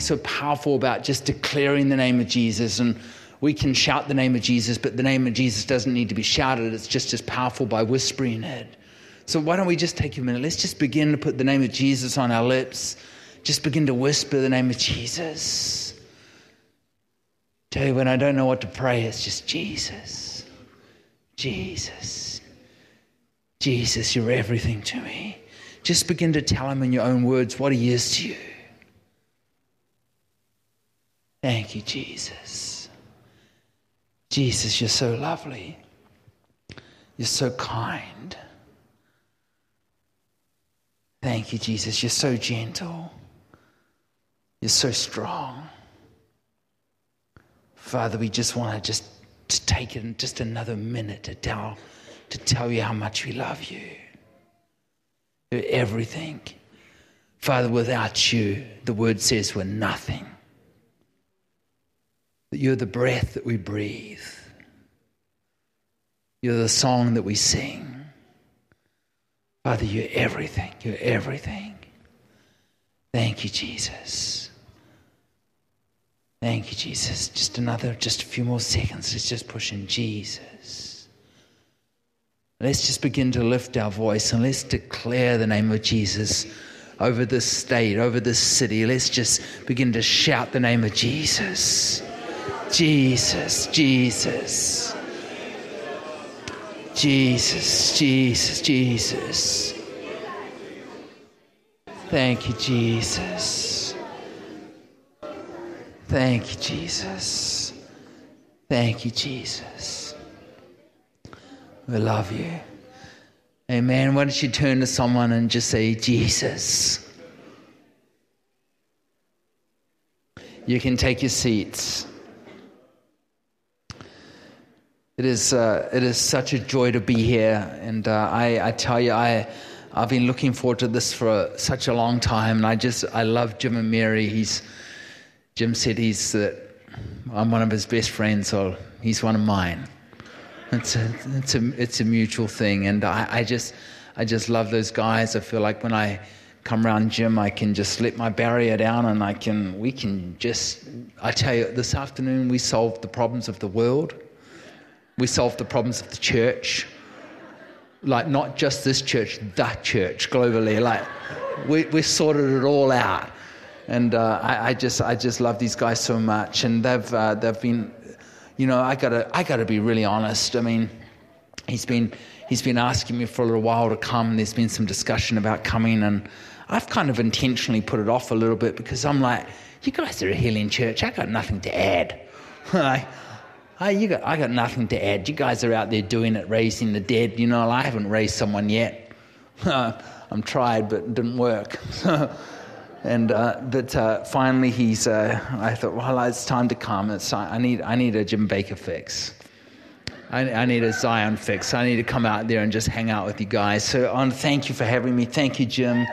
something so powerful about just declaring the name of Jesus. And we can shout the name of Jesus, but the name of Jesus doesn't need to be shouted. It's just as powerful by whispering it. So why don't we just take a minute? Let's just begin to put the name of Jesus on our lips. Just begin to whisper the name of Jesus. Tell you when I don't know what to pray, it's just Jesus. Jesus. Jesus, you're everything to me. Just begin to tell him in your own words what he is to you. Thank you, Jesus. Jesus, you're so lovely. You're so kind. Thank you, Jesus. You're so gentle. You're so strong. Father, we just want to just to take in just another minute to tell, to tell you how much we love you. Everything. Father, without you, the word says we're nothing. That you're the breath that we breathe. You're the song that we sing. Father, you're everything. You're everything. Thank you, Jesus. Thank you, Jesus. Just another, just a few more seconds. Let's just push in Jesus. Let's just begin to lift our voice and let's declare the name of Jesus over this state, over this city. Let's just begin to shout the name of Jesus. Jesus, Jesus. Jesus, Jesus, Jesus. Thank you, Jesus. Thank you, Jesus. Thank you, Jesus. We love you. Amen. Why don't you turn to someone and just say, Jesus? You can take your seats. It is, uh, it is such a joy to be here. And uh, I, I tell you, I, I've been looking forward to this for such a long time. And I just, I love Jim and Mary. He's, Jim said he's that I'm one of his best friends, so he's one of mine. It's a, it's a, it's a mutual thing, and I, I just, I just love those guys. I feel like when I come around Jim, I can just let my barrier down, and I can, we can just. I tell you, this afternoon we solved the problems of the world. We solved the problems of the church. Like not just this church, that church globally. Like we, we sorted it all out and uh, I, I, just I just love these guys so much, and they've uh, they've been, you know, I gotta I gotta be really honest. I mean, he's been he's been asking me for a little while to come. There's been some discussion about coming, and I've kind of intentionally put it off a little bit because I'm like, you guys are a healing church. I got nothing to add. I, you got, I got nothing to add. You guys are out there doing it, raising the dead. You know, I haven't raised someone yet. I'm tried, but it didn't work. And uh, but uh, finally, he's. Uh, I thought, well, it's time to come. It's I need. I need a Jim Baker fix. I, I, need a Zion fix. I need to come out there and just hang out with you guys. So, want to thank you for having me. Thank you, Jim.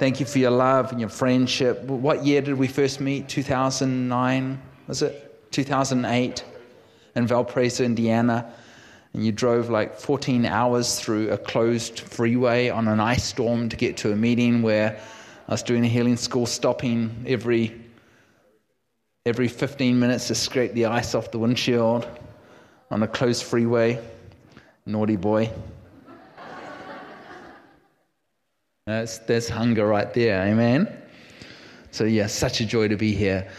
Thank you for your love and your friendship. What year did we first meet? 2009, was it? 2008 in Valparaiso, Indiana. And you drove like 14 hours through a closed freeway on an ice storm to get to a meeting where I was doing a healing school, stopping every every 15 minutes to scrape the ice off the windshield on a closed freeway. Naughty boy. That's, there's hunger right there, amen? So, yeah, such a joy to be here.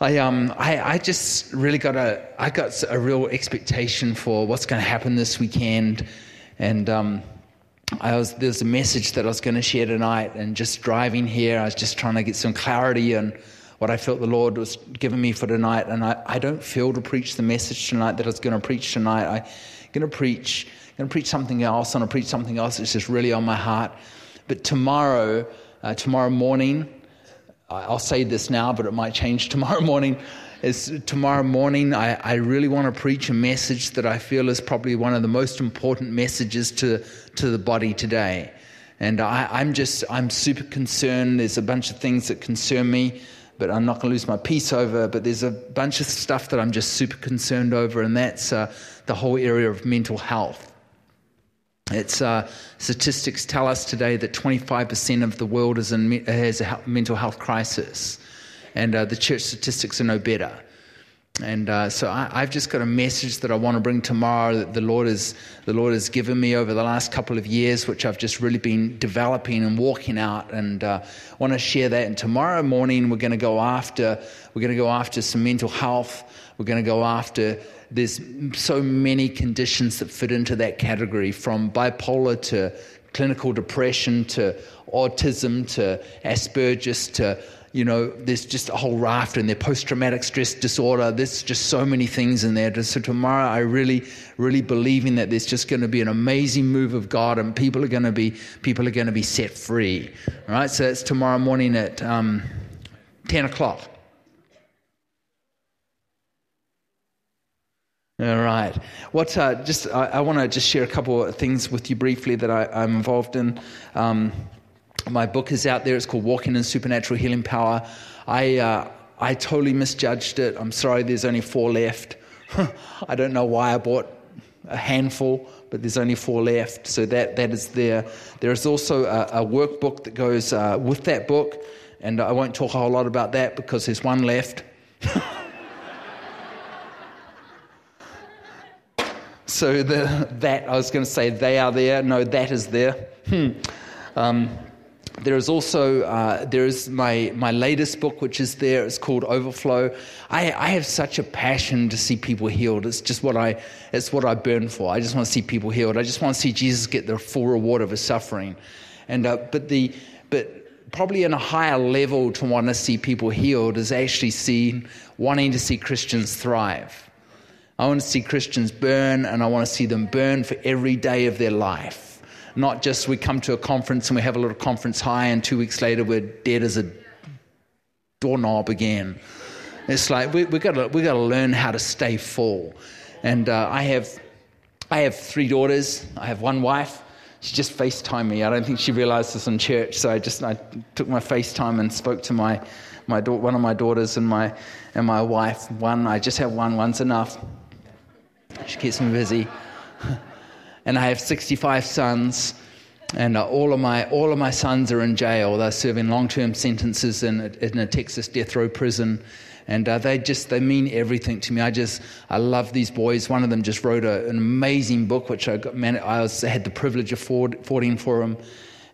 I, um, I, I just really got a, I got a real expectation for what's going to happen this weekend. And um, I was, there's a message that I was going to share tonight, and just driving here, I was just trying to get some clarity on what I felt the Lord was giving me for tonight. And I, I don't feel to preach the message tonight that I was going to preach tonight. I'm going to preach, going to preach something else, and I'll preach something else It's just really on my heart. But tomorrow, uh, tomorrow morning, I'll say this now, but it might change tomorrow morning is tomorrow morning. I, I really want to preach a message that I feel is probably one of the most important messages to, to the body today. And I, I'm just, I'm super concerned. There's a bunch of things that concern me, but I'm not going to lose my peace over. But there's a bunch of stuff that I'm just super concerned over, and that's uh, the whole area of mental health. It's uh, statistics tell us today that 25% of the world is in, has a mental health crisis and uh, the church statistics are no better. And uh, so I, have just got a message that I want to bring tomorrow that the Lord has the Lord has given me over the last couple of years, which I've just really been developing and walking out. And uh, I want to share that. And tomorrow morning we're going to go after we're going to go after some mental health. We're going to go after there's so many conditions that fit into that category, from bipolar to clinical depression to autism to Asperger's to you know, there's just a whole raft in there, post traumatic stress disorder. There's just so many things in there. So, tomorrow, I really, really believing that there's just going to be an amazing move of God and people are going to be, people are going to be set free. All right, so that's tomorrow morning at um, 10 o'clock. All right. What? Uh, just I, I want to just share a couple of things with you briefly that I, am involved in. Um, my book is out there. It's called Walking in Supernatural Healing Power. I, uh, I totally misjudged it. I'm sorry, there's only four left. I don't know why I bought a handful, but there's only four left. So that, that is there. There is also a, a workbook that goes uh, with that book, and I won't talk a whole lot about that because there's one left. so the, that, I was going to say they are there. No, that is there. Hmm. Um, there is also uh, there is my my latest book which is there. It's called overflow. I, I have such a passion to see people healed. It's just what i it's what i burn for. I just want to see people healed. I just want to see jesus get the full reward of his suffering. And uh, but the but probably in a higher level to want to see people healed is actually seeing wanting to see christians thrive i want to see christians burn and i want to see them burn for every day of their life not just we come to a conference and we have a little conference high, and two weeks later we're dead as a doorknob again. It's like we, have got to we got to learn how to stay full. And uh, I have I have three daughters. I have one wife. She just FaceTimed me. I don't think she realized this in church, so I just I took my FaceTime and spoke to my my da- one of my daughters and my and my wife. One, I just have one. One's enough. She keeps me busy and I have 65 sons. And all of my all of my sons are in jail. They're serving long-term sentences in, in a Texas death row prison, and uh, they just they mean everything to me. I just I love these boys. One of them just wrote a, an amazing book, which I got. Man, I was, had the privilege of forwarding for him,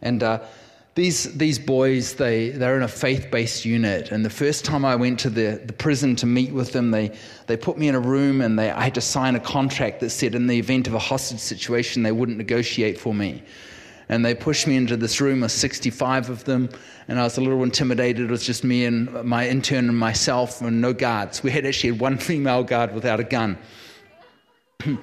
and uh, these, these boys, they, they're in a faith based unit. And the first time I went to the, the prison to meet with them, they, they put me in a room and they, I had to sign a contract that said, in the event of a hostage situation, they wouldn't negotiate for me. And they pushed me into this room of 65 of them, and I was a little intimidated. It was just me and my intern and myself, and no guards. We had actually had one female guard without a gun.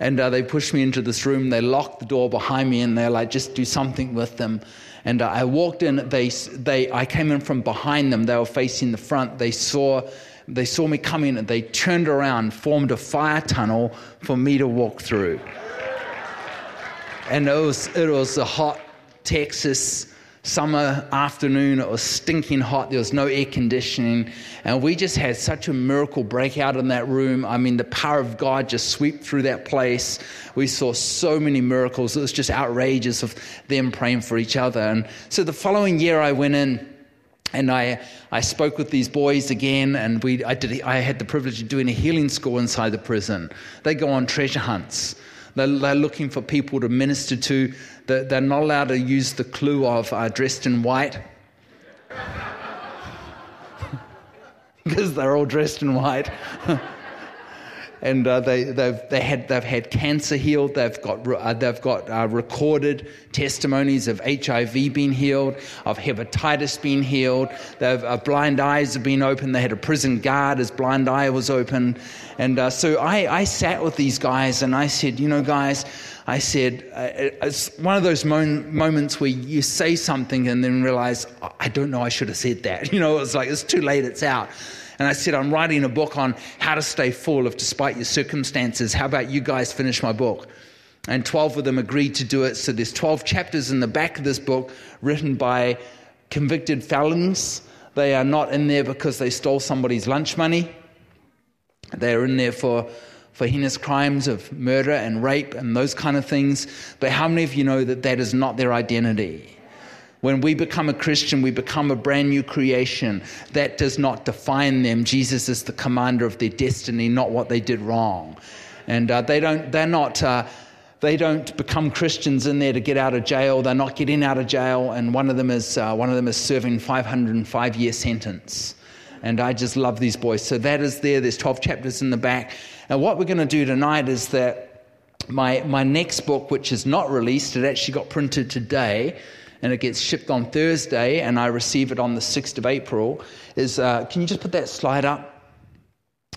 and uh, they pushed me into this room. They locked the door behind me, and they're like, just do something with them. And I walked in, they, they, I came in from behind them. They were facing the front. They saw, they saw me coming and they turned around, formed a fire tunnel for me to walk through. And it was, it was a hot Texas summer afternoon. It was stinking hot. There was no air conditioning. And we just had such a miracle break out in that room. I mean, the power of God just swept through that place. We saw so many miracles. It was just outrageous of them praying for each other. And so the following year, I went in. And I, I spoke with these boys again, and we, I, did, I had the privilege of doing a healing school inside the prison. They go on treasure hunts. They're looking for people to minister to. They're, not allowed to use the clue of uh, dressed in white because they're all dressed in white. and uh, they, they've, they had, they've had cancer healed. They've got, uh, they've got uh, recorded testimonies of HIV being healed, of hepatitis being healed. They've, uh, blind eyes have been opened. They had a prison guard, his blind eye was open. And uh, so I, I sat with these guys and I said, you know, guys, I said, uh, it's one of those moments where you say something and then realize, I don't know, I should have said that. You know, it's like, it's too late, it's out. And I said, I'm writing a book on how to stay full of despite your circumstances. How about you guys finish my book? And 12 of them agreed to do it. So there's 12 chapters in the back of this book written by convicted felons. They are not in there because they stole somebody's lunch money. They are in there for, for heinous crimes of murder and rape and those kind of things. But how many of you know that that is not their identity? When we become a Christian, we become a brand new creation. That does not define them. Jesus is the commander of their destiny, not what they did wrong. And uh, they don't, they're not, uh, they don't become Christians in there to get out of jail. They're not getting out of jail. And one of them is, uh, one of them is serving 505 year sentence. And I just love these boys. So that is there. There's 12 chapters in the back. And what we're going to do tonight is that my, my next book, which is not released, it actually got printed today and it gets shipped on Thursday, and I receive it on the 6th of April, is uh, can you just put that slide up?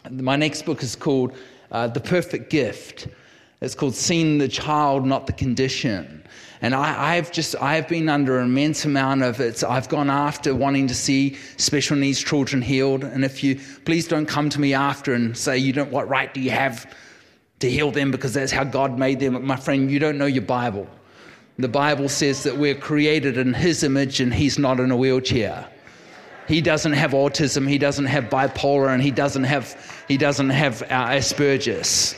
My next book is called uh, The Perfect Gift. It's called Seeing the Child, Not the Condition. And I, have just, I've been under an immense amount of it. I've gone after wanting to see special needs children healed. And if you, please don't come to me after and say, you don't, what right do you have to heal them because that's how God made them. My friend, you don't know your Bible. The Bible says that we're created in His image and He's not in a wheelchair. He doesn't have autism, He doesn't have bipolar, and He doesn't have, he doesn't have uh, Asperger's.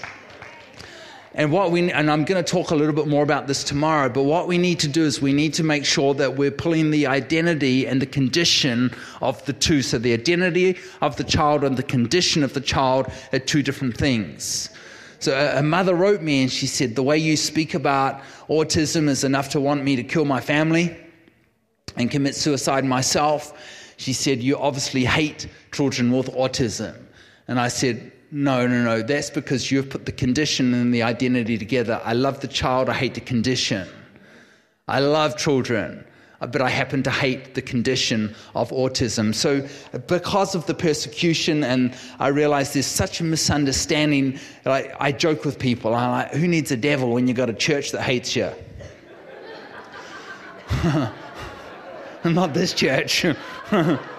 And what we and I'm going to talk a little bit more about this tomorrow, but what we need to do is we need to make sure that we're pulling the identity and the condition of the two. So the identity of the child and the condition of the child are two different things. So a mother wrote me and she said, The way you speak about autism is enough to want me to kill my family and commit suicide myself. She said, You obviously hate children with autism. And I said, No, no, no. That's because you've put the condition and the identity together. I love the child, I hate the condition. I love children uh, but I happen to hate the condition of autism. So, because of the persecution, and I realize there's such a misunderstanding, I, I joke with people, I'm like, who needs a devil when you've got a church that hates you? Not this church.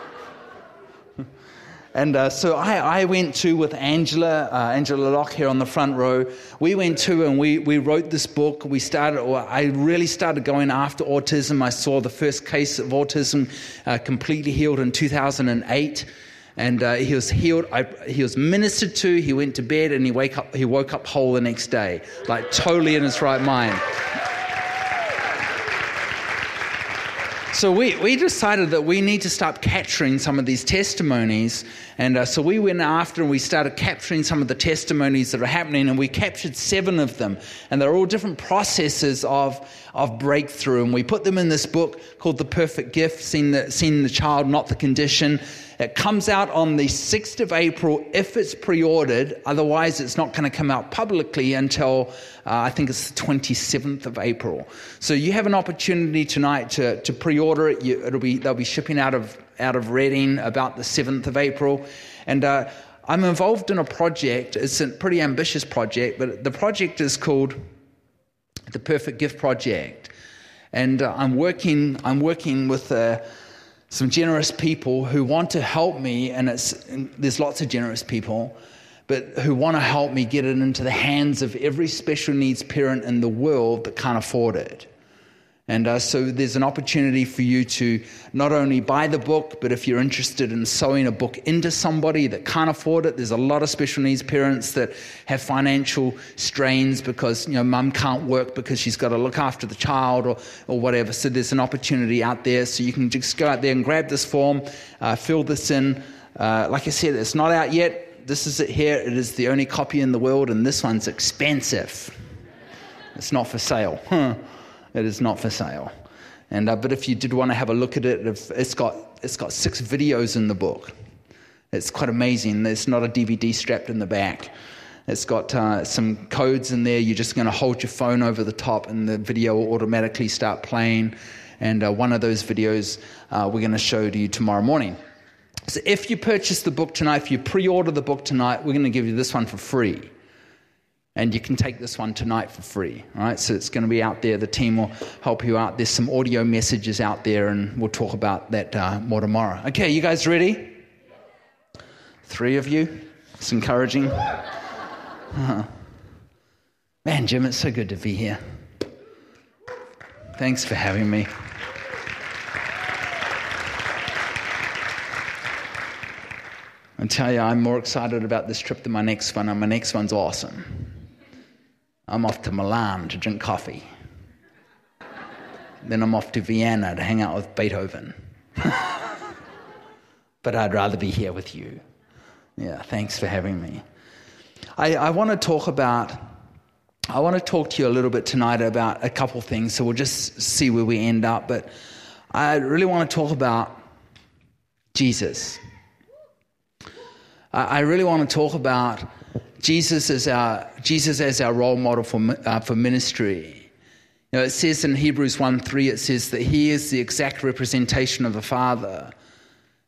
And uh, so I, I, went to with Angela, uh, Angela Locke here on the front row. We went to and we, we wrote this book. We started, I really started going after autism. I saw the first case of autism uh, completely healed in 2008. And uh, he was healed, I, he was ministered to, he went to bed, and he, wake up, he woke up whole the next day, like totally in his right mind. So we, we decided that we need to start capturing some of these testimonies. And uh, so we went after and we started capturing some of the testimonies that are happening. And we captured seven of them. And they're all different processes of, of breakthrough. And we put them in this book called The Perfect Gift Seeing the, Seeing the Child, Not the Condition. It comes out on the 6th of April if it's pre ordered. Otherwise, it's not going to come out publicly until uh, I think it's the 27th of April. So you have an opportunity tonight to, to pre order it. You, it'll be, they'll be shipping out of, out of Redding about the 7th of April. And uh, I'm involved in a project. It's a pretty ambitious project, but the project is called the Perfect Gift Project. And uh, I'm, working, I'm working with. Uh, some generous people who want to help me, and, and there's lots of generous people, but who want to help me get it into the hands of every special needs parent in the world that can't afford it. And uh, so there's an opportunity for you to not only buy the book, but if you're interested in sowing a book into somebody that can't afford it, there's a lot of special needs parents that have financial strains because you know mum can't work because she's got to look after the child or, or whatever. So there's an opportunity out there. So you can just go out there and grab this form, uh, fill this in. Uh, like I said, it's not out yet. This is it here. It is the only copy in the world, and this one's expensive. It's not for sale. Huh. It is not for sale. And, uh, but if you did want to have a look at it, it's got, it's got six videos in the book. It's quite amazing. There's not a DVD strapped in the back. It's got uh, some codes in there. You're just going to hold your phone over the top, and the video will automatically start playing. And uh, one of those videos uh, we're going to show to you tomorrow morning. So if you purchase the book tonight, if you pre order the book tonight, we're going to give you this one for free. And you can take this one tonight for free. All right, so it's going to be out there. The team will help you out. There's some audio messages out there, and we'll talk about that uh, more tomorrow. Okay, you guys ready? Three of you. It's encouraging. Uh-huh. Man, Jim, it's so good to be here. Thanks for having me. I tell you, I'm more excited about this trip than my next one, and my next one's awesome. I'm off to Milan to drink coffee. then I'm off to Vienna to hang out with Beethoven. but I'd rather be here with you. Yeah, thanks for having me. I, I want to talk about. I want to talk to you a little bit tonight about a couple things, so we'll just see where we end up. But I really want to talk about Jesus. I really want to talk about Jesus as our Jesus as our role model for uh, for ministry. You know, it says in Hebrews 1 3, it says that he is the exact representation of the Father.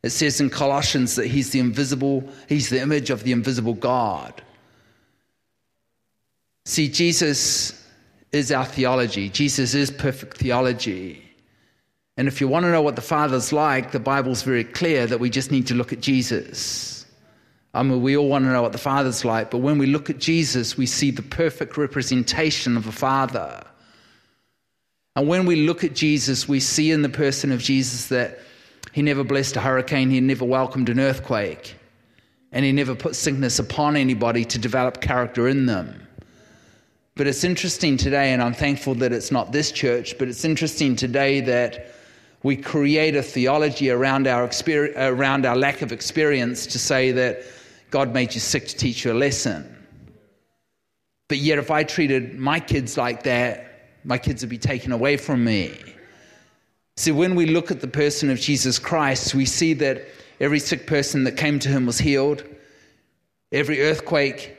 It says in Colossians that he's the invisible, he's the image of the invisible God. See, Jesus is our theology. Jesus is perfect theology. And if you want to know what the Father's like, the Bible's very clear that we just need to look at Jesus. I mean, we all want to know what the Father's like, but when we look at Jesus, we see the perfect representation of a Father. And when we look at Jesus, we see in the person of Jesus that he never blessed a hurricane, he never welcomed an earthquake, and he never put sickness upon anybody to develop character in them. But it's interesting today, and I'm thankful that it's not this church, but it's interesting today that we create a theology around our, around our lack of experience to say that God made you sick to teach you a lesson. But yet, if I treated my kids like that, my kids would be taken away from me. See, when we look at the person of Jesus Christ, we see that every sick person that came to him was healed. Every earthquake,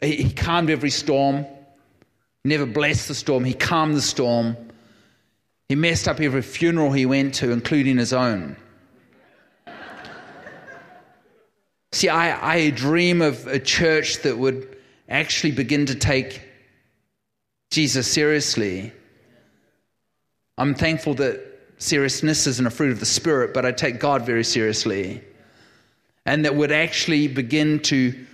he calmed every storm. Never blessed the storm, he calmed the storm. He messed up every funeral he went to, including his own. See, I, I dream of a church that would actually begin to take Jesus seriously. I'm thankful that seriousness isn't a fruit of the Spirit, but I take God very seriously. And that would actually begin to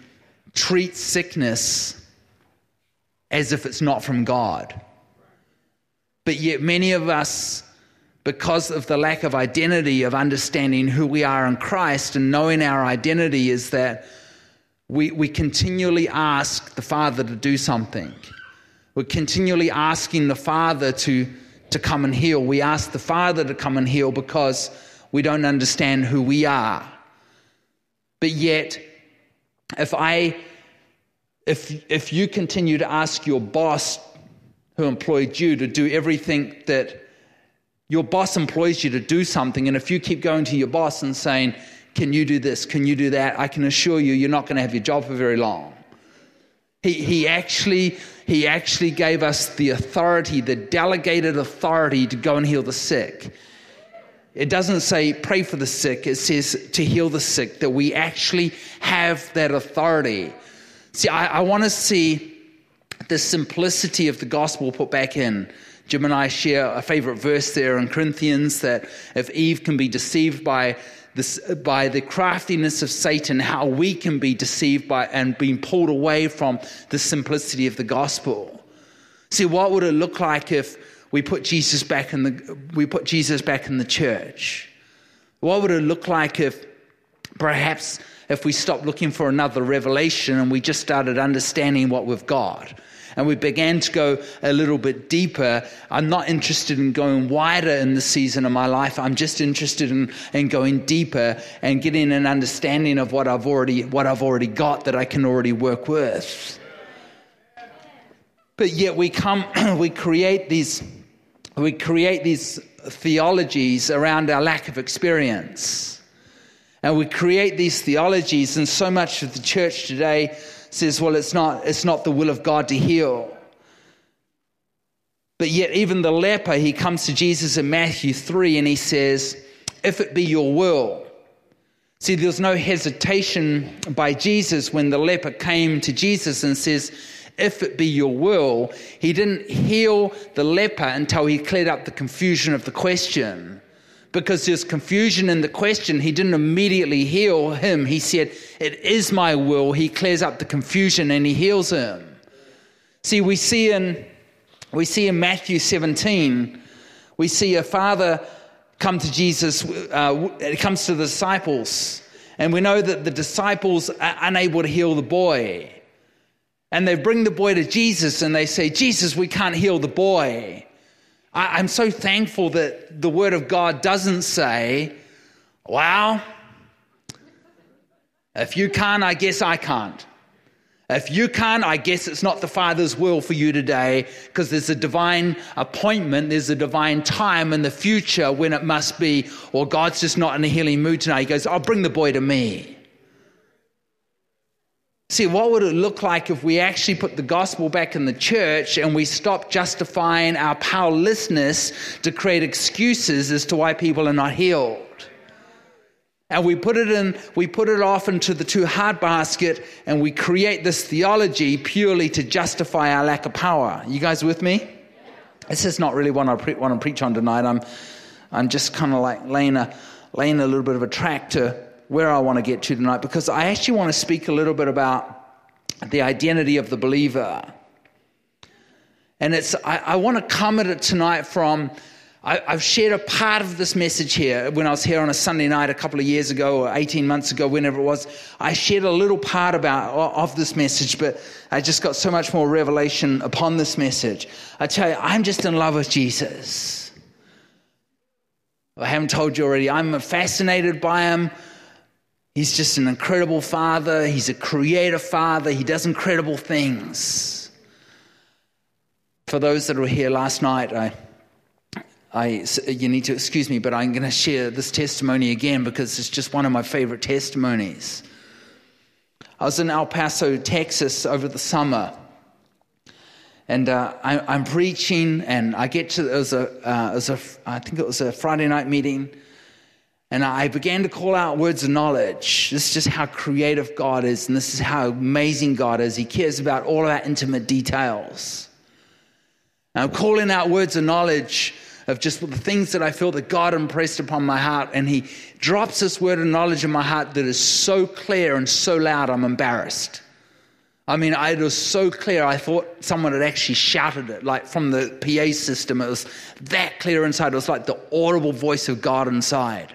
treat sickness as if it's not from God. But yet, many of us, because of the lack of identity, of understanding who we are in Christ and knowing our identity, is that we, we continually ask the Father to do something. We're continually asking the Father to, to come and heal. We ask the Father to come and heal because we don't understand who we are. But yet, if I if if you continue to ask your boss who employed you to do everything that your boss employs you to do something, and if you keep going to your boss and saying, Can you do this? Can you do that? I can assure you, you're not going to have your job for very long. He, he, actually, he actually gave us the authority, the delegated authority to go and heal the sick. It doesn't say pray for the sick, it says to heal the sick, that we actually have that authority. See, I, I want to see the simplicity of the gospel put back in. Jim and I share a favorite verse there in Corinthians that if Eve can be deceived by this, by the craftiness of Satan, how we can be deceived by and being pulled away from the simplicity of the gospel. See, what would it look like if we put Jesus back in the we put Jesus back in the church? What would it look like if perhaps if we stopped looking for another revelation and we just started understanding what we've got? And we began to go a little bit deeper. I'm not interested in going wider in the season of my life. I'm just interested in, in going deeper and getting an understanding of what I've already what I've already got that I can already work with. But yet we come we create these we create these theologies around our lack of experience. And we create these theologies, and so much of the church today says, well, it's not, it's not the will of God to heal. But yet, even the leper, he comes to Jesus in Matthew 3 and he says, If it be your will. See, there's no hesitation by Jesus when the leper came to Jesus and says, If it be your will. He didn't heal the leper until he cleared up the confusion of the question because there's confusion in the question. He didn't immediately heal him. He said, It is my will. He clears up the confusion and he heals him. See, we see in, we see in Matthew 17, we see a father come to Jesus, uh, it comes to the disciples, and we know that the disciples are unable to heal the boy. And they bring the boy to Jesus and they say, Jesus, we can't heal the boy. I, I'm so thankful that the Word of God doesn't say, well, if you can't, I guess I can't. If you can't, I guess it's not the Father's will for you today because there's a divine appointment, there's a divine time in the future when it must be, or God's just not in a healing mood tonight. He goes, I'll bring the boy to me. See, what would it look like if we actually put the gospel back in the church and we stop justifying our powerlessness to create excuses as to why people are not healed? And we put it in, we put it off into the too hard basket, and we create this theology purely to justify our lack of power. You guys with me? This is not really what I pre- want to preach on tonight. I'm, I'm just kind of like laying a, laying a little bit of a track to where I want to get to tonight because I actually want to speak a little bit about the identity of the believer. And it's, I, I want to come at it tonight from I, have shared a part of this message here when I was here on a Sunday night a couple of years ago or 18 months ago, whenever it was. I shared a little part about of this message, but I just got so much more revelation upon this message. I tell you, I'm just in love with Jesus. I haven't told you already. I'm fascinated by him. He's just an incredible father. He's a creative father. He does incredible things. For those that were here last night, I I, you need to excuse me, but I'm going to share this testimony again because it's just one of my favorite testimonies. I was in El Paso, Texas over the summer. And uh, I, am preaching, and I get to, it was, a, uh, it was a, I think it was a Friday night meeting, and I began to call out words of knowledge. This is just how creative God is, and this is how amazing God is. He cares about all of our intimate details. And I'm calling out words of knowledge of just the things that I feel that God impressed upon my heart. And He drops this word of knowledge in my heart that is so clear and so loud, I'm embarrassed. I mean, it was so clear, I thought someone had actually shouted it, like from the PA system. It was that clear inside. It was like the audible voice of God inside.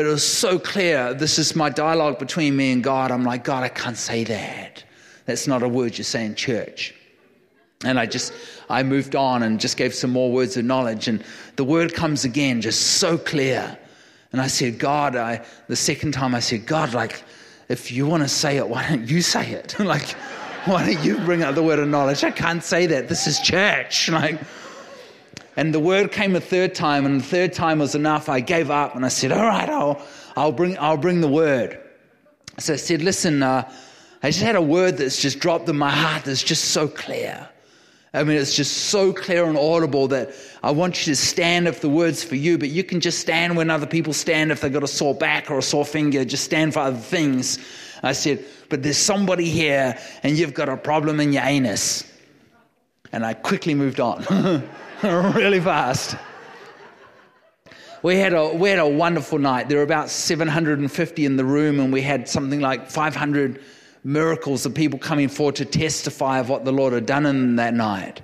But it was so clear. This is my dialogue between me and God. I'm like, God, I can't say that. That's not a word you say in church. And I just, I moved on and just gave some more words of knowledge. And the word comes again, just so clear. And I said, God, I, the second time I said, God, like, if you want to say it, why don't you say it? like, why don't you bring out the word of knowledge? I can't say that. This is church. Like, and the word came a third time, and the third time was enough. I gave up and I said, All right, I'll, I'll, bring, I'll bring the word. So I said, Listen, uh, I just had a word that's just dropped in my heart that's just so clear. I mean, it's just so clear and audible that I want you to stand if the word's for you, but you can just stand when other people stand if they've got a sore back or a sore finger. Just stand for other things. I said, but there's somebody here and you've got a problem in your anus. And I quickly moved on really fast. We had, a, we had a wonderful night. There were about 750 in the room, and we had something like 500 miracles of people coming forward to testify of what the Lord had done in that night.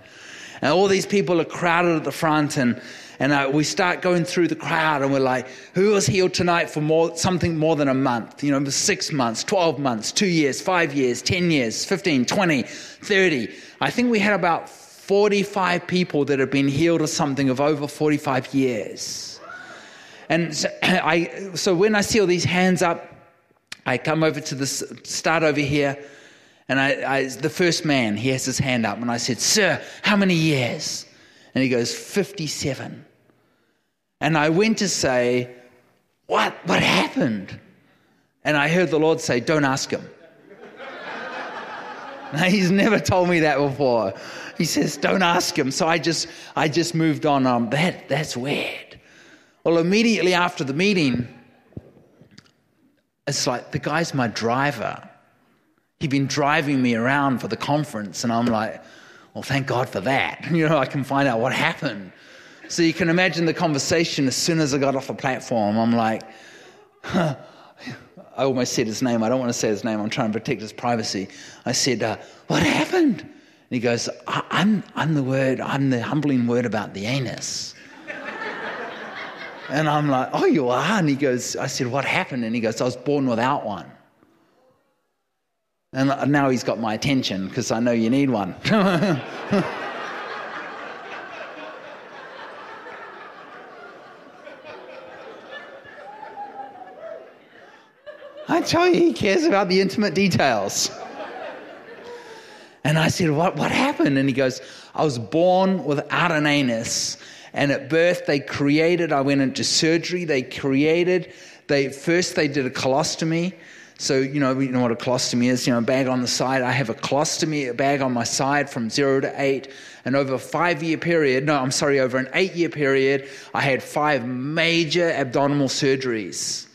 And all these people are crowded at the front, and, and uh, we start going through the crowd, and we're like, who was healed tonight for more, something more than a month? You know, six months, 12 months, two years, five years, 10 years, 15, 20, 30. I think we had about 45 people that have been healed of something of over 45 years. And so, I, so when I see all these hands up, I come over to the start over here, and I, I, the first man, he has his hand up, and I said, Sir, how many years? And he goes, 57. And I went to say, What? What happened? And I heard the Lord say, Don't ask him. he's never told me that before. He says, Don't ask him. So I just, I just moved on. Um, that, that's weird. Well, immediately after the meeting, it's like the guy's my driver. He'd been driving me around for the conference, and I'm like, well, thank God for that. You know, I can find out what happened. So you can imagine the conversation as soon as I got off the platform. I'm like, huh. I almost said his name. I don't want to say his name. I'm trying to protect his privacy. I said, uh, What happened? And he goes, I'm, I'm the word, I'm the humbling word about the anus. And I'm like, oh, you are? And he goes, I said, what happened? And he goes, I was born without one. And now he's got my attention because I know you need one. tell you, he cares about the intimate details. And I said, what, what happened? And he goes, I was born without an anus. And at birth, they created, I went into surgery, they created, they first they did a colostomy. So, you know, you know what a colostomy is, you know, a bag on the side. I have a colostomy, a bag on my side from zero to eight. And over a five year period, no, I'm sorry, over an eight year period, I had five major abdominal surgeries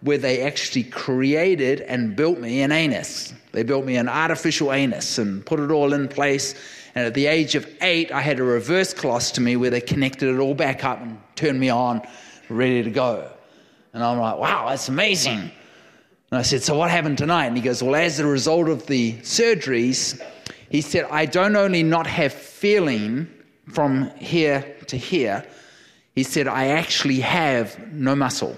where they actually created and built me an anus. They built me an artificial anus and put it all in place. And at the age of eight, I had a reverse colostomy where they connected it all back up and turned me on, ready to go. And I'm like, wow, that's amazing. And I said, so what happened tonight? And he goes, well, as a result of the surgeries, he said, I don't only not have feeling from here to here, he said, I actually have no muscle.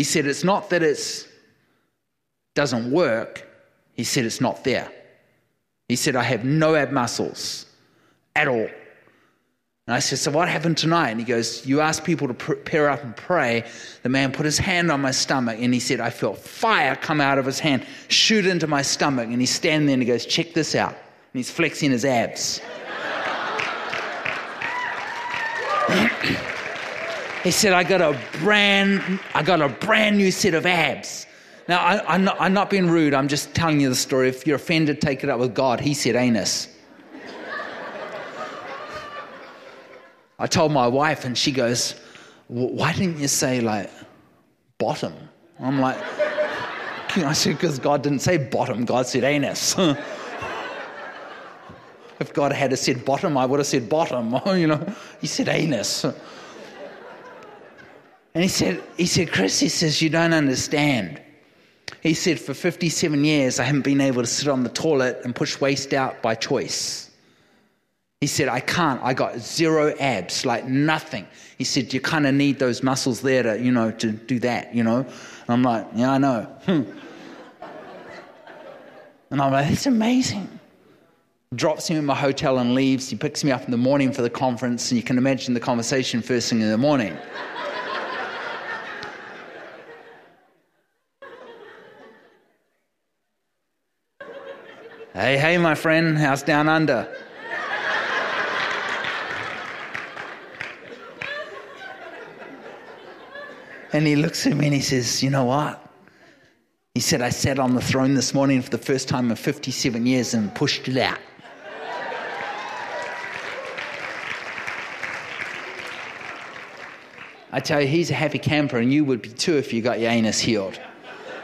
He said, it's not that it's doesn't work, he said it's not there. He said, I have no ab muscles at all. And I said, So what happened tonight? And he goes, You asked people to pair up and pray. The man put his hand on my stomach and he said, I felt fire come out of his hand, shoot into my stomach. And he's standing there and he goes, Check this out. And he's flexing his abs. He said, I got a brand, I got a brand new set of abs. Now, I, am not, I'm not being rude. I'm just telling you the story. If you're offended, take it up with God. He said anus. I told my wife, and she goes, Why didn't you say, like, bottom? I'm like, I said, Because God didn't say bottom, God said anus. if God had said bottom, I would have said bottom. you know, he said anus. And he said, he said, Chris, he says, you don't understand. He said, For 57 years, I haven't been able to sit on the toilet and push waste out by choice. He said, I can't. I got zero abs, like nothing. He said, You kind of need those muscles there to, you know, to do that, you know? And I'm like, Yeah, I know. Hmm. And I'm like, That's amazing. Drops me in my hotel and leaves. He picks me up in the morning for the conference, and you can imagine the conversation first thing in the morning. Hey, hey, my friend, how's down under? and he looks at me and he says, You know what? He said, I sat on the throne this morning for the first time in 57 years and pushed it out. I tell you, he's a happy camper, and you would be too if you got your anus healed.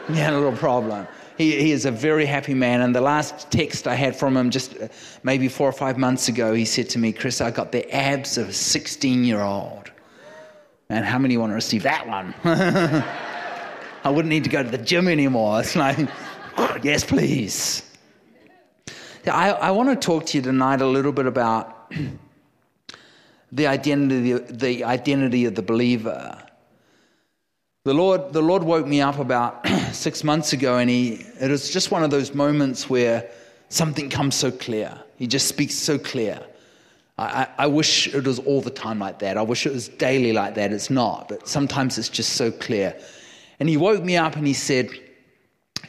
You had a little problem he, he is a very happy man. And the last text I had from him just uh, maybe four or five months ago, he said to me, Chris, I got the abs of a 16 year old. And how many want to receive that one? I wouldn't need to go to the gym anymore. It's like, yes, please. I, I want to talk to you tonight a little bit about the identity, the identity of the believer. The Lord, the Lord woke me up about six months ago, and he, it was just one of those moments where something comes so clear. He just speaks so clear. I, I, wish it was all the time like that. I wish it was daily like that. It's not, but sometimes it's just so clear. And he woke me up and he said,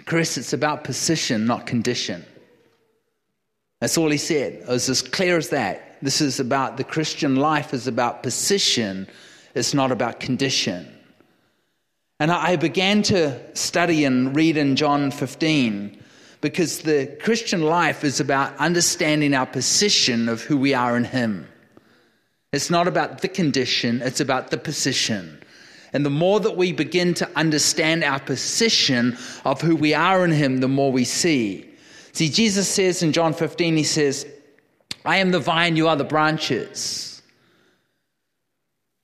Chris, it's about position, not condition. That's all he said. It was as clear as that. This is about the Christian life is about position, it's not about condition. And I began to study and read in John 15 because the Christian life is about understanding our position of who we are in Him. It's not about the condition, it's about the position. And the more that we begin to understand our position of who we are in Him, the more we see. See, Jesus says in John 15, He says, I am the vine, you are the branches.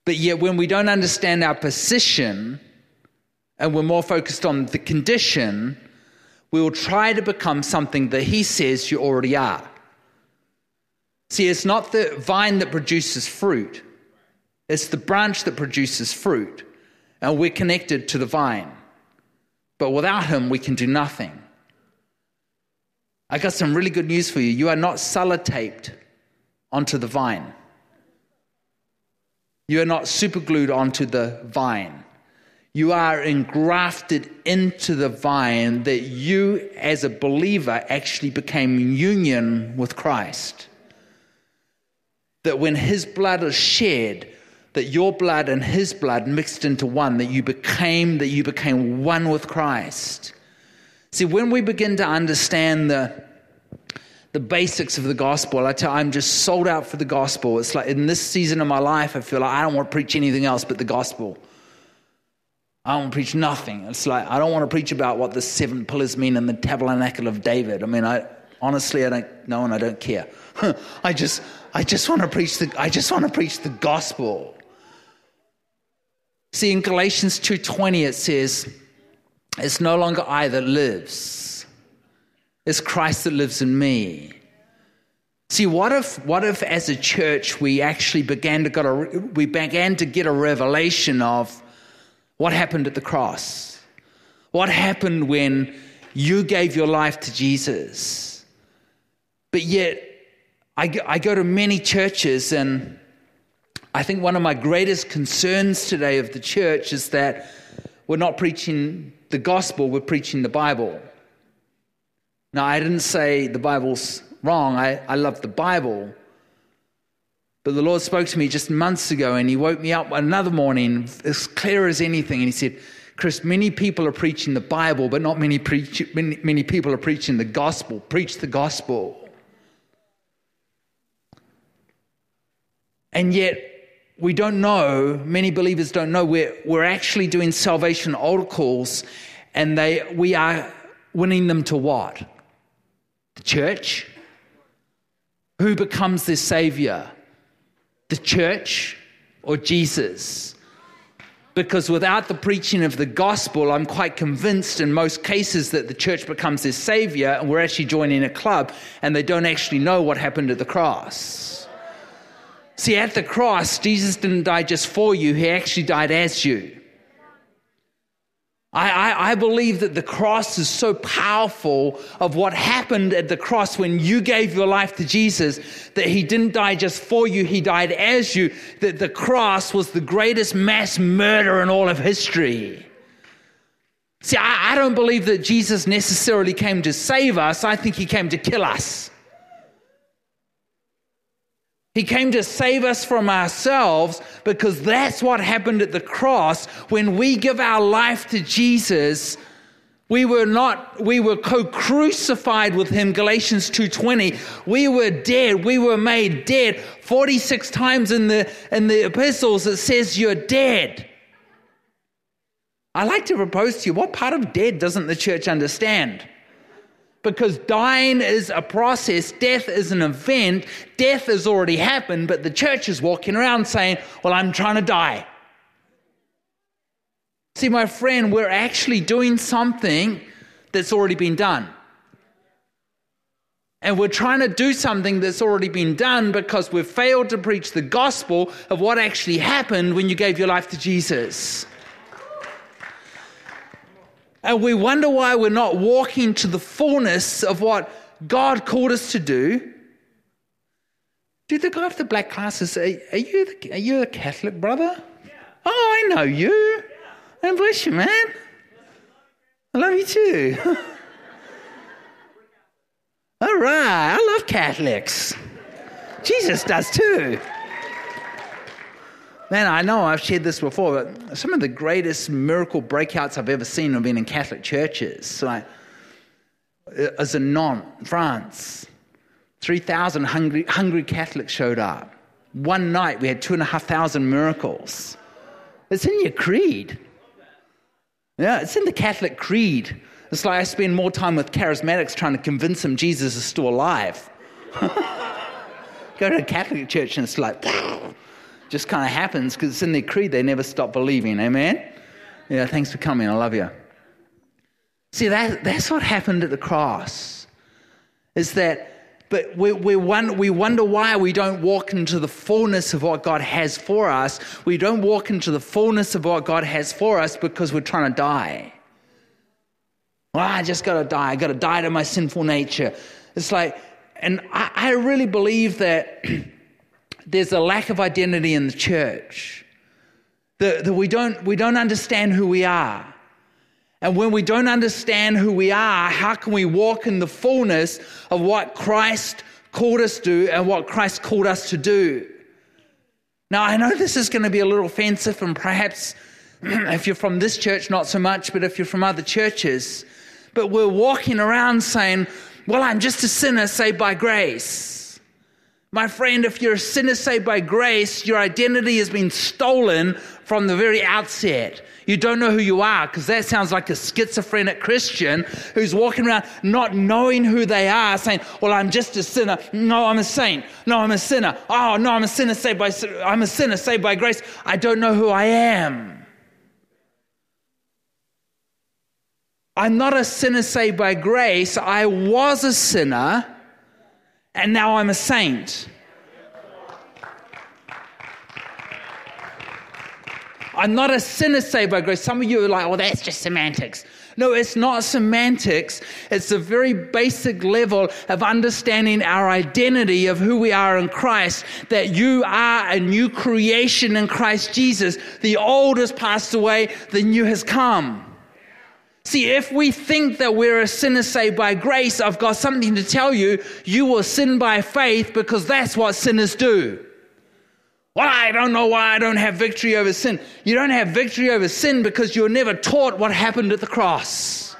But yet, when we don't understand our position, and we're more focused on the condition, we will try to become something that he says you already are. See, it's not the vine that produces fruit, it's the branch that produces fruit. And we're connected to the vine. But without him, we can do nothing. I got some really good news for you. You are not sellotaped onto the vine. You are not superglued onto the vine. You are engrafted into the vine that you, as a believer, actually became union with Christ. That when his blood is shed, that your blood and his blood mixed into one, that you became, that you became one with Christ. See, when we begin to understand the the basics of the gospel. I tell I'm just sold out for the gospel. It's like in this season of my life, I feel like I don't want to preach anything else but the gospel. I don't preach nothing. It's like I don't want to preach about what the seven pillars mean in the tabernacle of David. I mean, I honestly I don't know and I don't care. I just I just want to preach the I just want to preach the gospel. See in Galatians 2:20 it says, It's no longer I that lives it's Christ that lives in me. See, what if, what if as a church we actually began to, get a, we began to get a revelation of what happened at the cross? What happened when you gave your life to Jesus? But yet, I, I go to many churches, and I think one of my greatest concerns today of the church is that we're not preaching the gospel, we're preaching the Bible. Now, I didn't say the Bible's wrong. I, I love the Bible. But the Lord spoke to me just months ago and He woke me up another morning, as clear as anything. And He said, Chris, many people are preaching the Bible, but not many, preach, many, many people are preaching the gospel. Preach the gospel. And yet, we don't know, many believers don't know, we're, we're actually doing salvation calls, and they, we are winning them to what? The church? Who becomes the Savior? The church or Jesus? Because without the preaching of the gospel, I'm quite convinced in most cases that the church becomes their savior and we're actually joining a club and they don't actually know what happened at the cross. See, at the cross, Jesus didn't die just for you, he actually died as you. I, I, I, believe that the cross is so powerful of what happened at the cross when you gave your life to Jesus, that he didn't die just for you, he died as you, that the cross was the greatest mass murder in all of history. See, I, I don't believe that Jesus necessarily came to save us, I think he came to kill us. He came to save us from ourselves because that's what happened at the cross. When we give our life to Jesus, we were not we were co-crucified with him Galatians 2:20 we were dead. We were made dead. 46 times in the in the epistles it says you're dead. I like to propose to you what part of dead doesn't the church understand because dying is a process, death is an event, death has already happened, but the church is walking around saying, Well, I'm trying to die. See, my friend, we're actually doing something that's already been done. And we're trying to do something that's already been done because we've failed to preach the gospel of what actually happened when you gave your life to Jesus. And we wonder why we're not walking to the fullness of what God called us to do. Do the guy with the black glasses, are, are you, the, are you a Catholic brother? Yeah. Oh, I know you. Yeah. And bless you, man. I love you too. All right, I love Catholics. Jesus does too. Man, I know I've shared this before, but some of the greatest miracle breakouts I've ever seen have been in Catholic churches. Like, as a non, France, 3,000 hungry, hungry Catholics showed up. One night we had two and a half thousand miracles. It's in your creed. Yeah, it's in the Catholic creed. It's like I spend more time with charismatics trying to convince them Jesus is still alive. Go to a Catholic church and it's like, just kind of happens because it's in their creed. They never stop believing. Amen? Yeah, thanks for coming. I love you. See, that, that's what happened at the cross. Is that, but we, we, wonder, we wonder why we don't walk into the fullness of what God has for us. We don't walk into the fullness of what God has for us because we're trying to die. Well, I just got to die. I got to die to my sinful nature. It's like, and I, I really believe that there's a lack of identity in the church. That, that we, don't, we don't understand who we are. And when we don't understand who we are, how can we walk in the fullness of what Christ called us to and what Christ called us to do? Now, I know this is going to be a little offensive, and perhaps if you're from this church, not so much, but if you're from other churches, but we're walking around saying, Well, I'm just a sinner saved by grace. My friend, if you're a sinner saved by grace, your identity has been stolen from the very outset. You don't know who you are because that sounds like a schizophrenic Christian who's walking around not knowing who they are, saying, "Well, I'm just a sinner. No, I'm a saint. No, I'm a sinner. Oh, no, I'm a sinner saved by I'm a sinner saved by grace. I don't know who I am." I'm not a sinner saved by grace. I was a sinner, and now I'm a saint. I'm not a sinner saved by grace. Some of you are like, well, that's just semantics. No, it's not semantics. It's a very basic level of understanding our identity of who we are in Christ, that you are a new creation in Christ Jesus. The old has passed away, the new has come. See, if we think that we're a sinner saved by grace, I've got something to tell you. You will sin by faith because that's what sinners do. Well, I don't know why I don't have victory over sin. You don't have victory over sin because you were never taught what happened at the cross.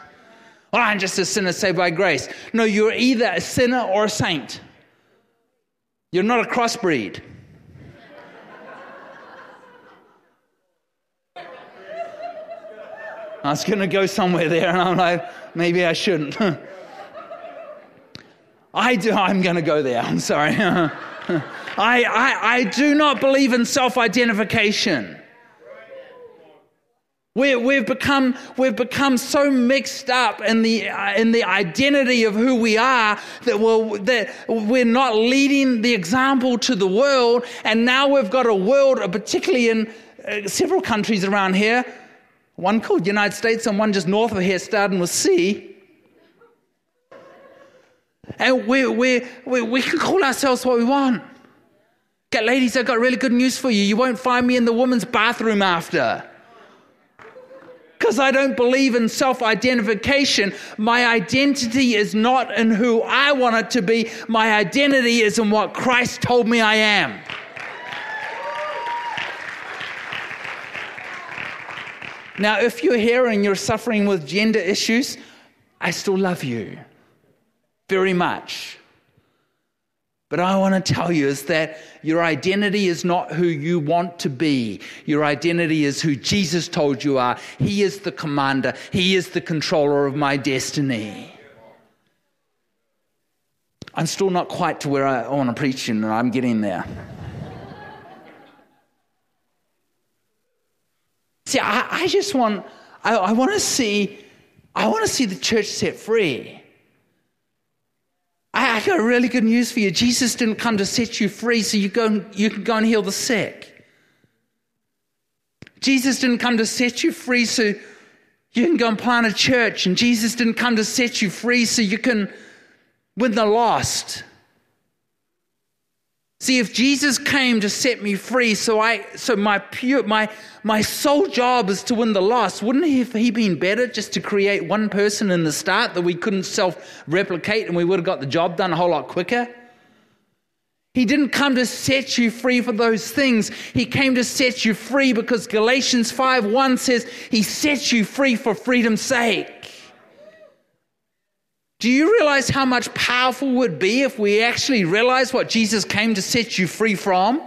Well, I'm just a sinner saved by grace. No, you're either a sinner or a saint. You're not a crossbreed. I was going to go somewhere there, and I'm like, maybe I shouldn't. I do. I'm going to go there. I'm sorry. I, I, I do not believe in self identification. We, we've, become, we've become so mixed up in the, uh, in the identity of who we are that we're, that we're not leading the example to the world. And now we've got a world, particularly in uh, several countries around here, one called United States and one just north of here, starting with C. And we, we, we, we can call ourselves what we want. Get ladies, I've got really good news for you. You won't find me in the woman's bathroom after. Because I don't believe in self identification. My identity is not in who I want it to be. My identity is in what Christ told me I am. Now, if you're here and you're suffering with gender issues, I still love you very much. But I want to tell you is that your identity is not who you want to be. Your identity is who Jesus told you are. He is the commander, He is the controller of my destiny. I'm still not quite to where I want to preach, and I'm getting there. See, I, I just want, I, I want to see, I want to see the church set free. I, I got really good news for you. Jesus didn't come to set you free so you, go and, you can go and heal the sick. Jesus didn't come to set you free so you can go and plant a church. And Jesus didn't come to set you free so you can win the lost. See, if Jesus came to set me free, so I, so my pure, my, my sole job is to win the lost, wouldn't he have he been better just to create one person in the start that we couldn't self-replicate and we would have got the job done a whole lot quicker? He didn't come to set you free for those things. He came to set you free because Galatians 5 1 says he sets you free for freedom's sake. Do you realize how much powerful would be if we actually realize what Jesus came to set you free from?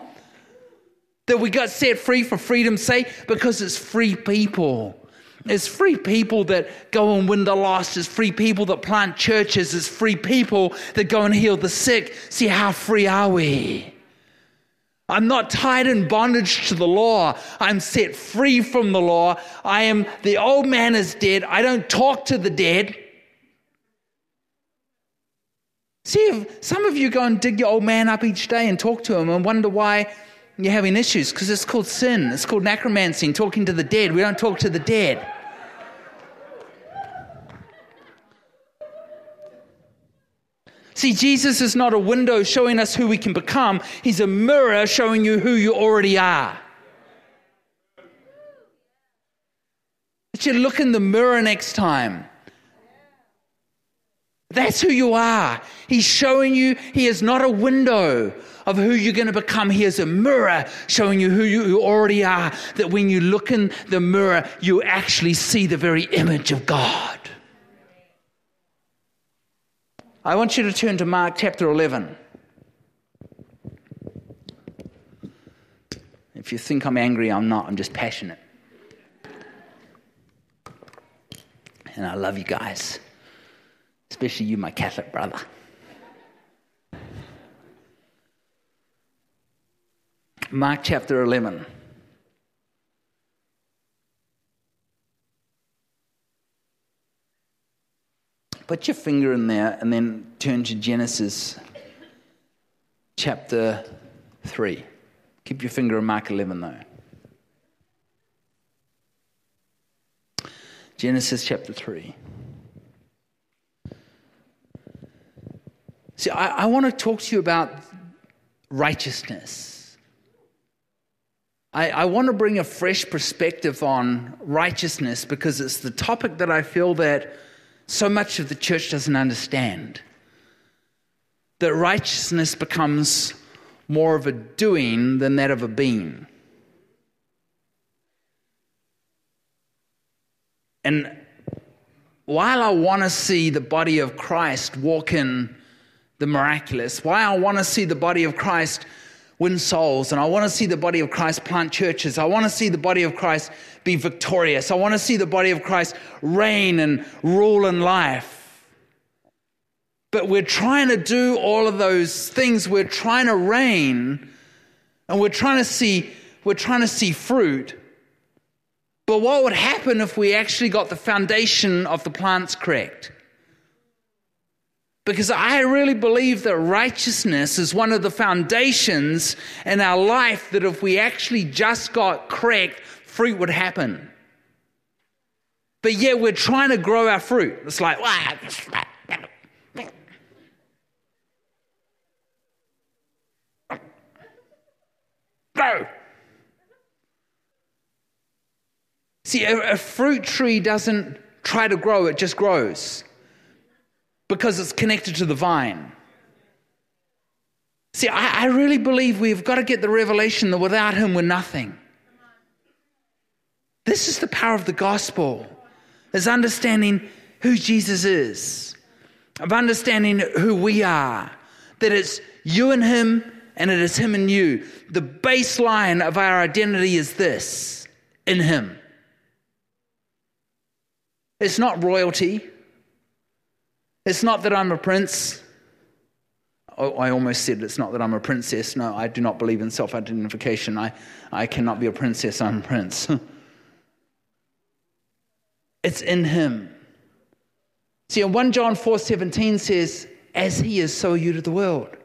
That we got set free for freedom's sake because it's free people. It's free people that go and win the lost. It's free people that plant churches. It's free people that go and heal the sick. See, how free are we? I'm not tied in bondage to the law. I'm set free from the law. I am, the old man is dead. I don't talk to the dead. See, some of you go and dig your old man up each day and talk to him and wonder why you're having issues, because it's called sin. It's called necromancy, talking to the dead. We don't talk to the dead. See, Jesus is not a window showing us who we can become, He's a mirror showing you who you already are. That you look in the mirror next time. That's who you are. He's showing you, He is not a window of who you're going to become. He is a mirror showing you who you already are. That when you look in the mirror, you actually see the very image of God. I want you to turn to Mark chapter 11. If you think I'm angry, I'm not. I'm just passionate. And I love you guys, especially you, my Catholic brother. Mark chapter 11. Put your finger in there and then turn to Genesis chapter 3. Keep your finger in Mark 11 though. Genesis chapter 3. See, I, I want to talk to you about righteousness. I, I want to bring a fresh perspective on righteousness because it's the topic that I feel that so much of the church doesn't understand. That righteousness becomes more of a doing than that of a being. And while I want to see the body of Christ walk in the miraculous, why I want to see the body of Christ win souls, and I want to see the body of Christ plant churches, I want to see the body of Christ be victorious, I want to see the body of Christ reign and rule in life. But we're trying to do all of those things. We're trying to reign and we're trying to see we're trying to see fruit. But what would happen if we actually got the foundation of the plants correct? Because I really believe that righteousness is one of the foundations in our life that if we actually just got correct, fruit would happen. But yet we're trying to grow our fruit. It's like, wow. See, a, a fruit tree doesn't try to grow, it just grows because it's connected to the vine. See, I, I, really believe we've got to get the revelation that without Him, we're nothing. This is the power of the gospel, is understanding who Jesus is, of understanding who we are, that it's you and Him and it is Him and you. The baseline of our identity is this in Him. It's not royalty. It's not that I'm a prince. Oh, I almost said it's not that I'm a princess. No, I do not believe in self identification. I, I cannot be a princess, I'm a prince. it's in Him. See, in 1 John 4 17 says, As He is, so you to the world.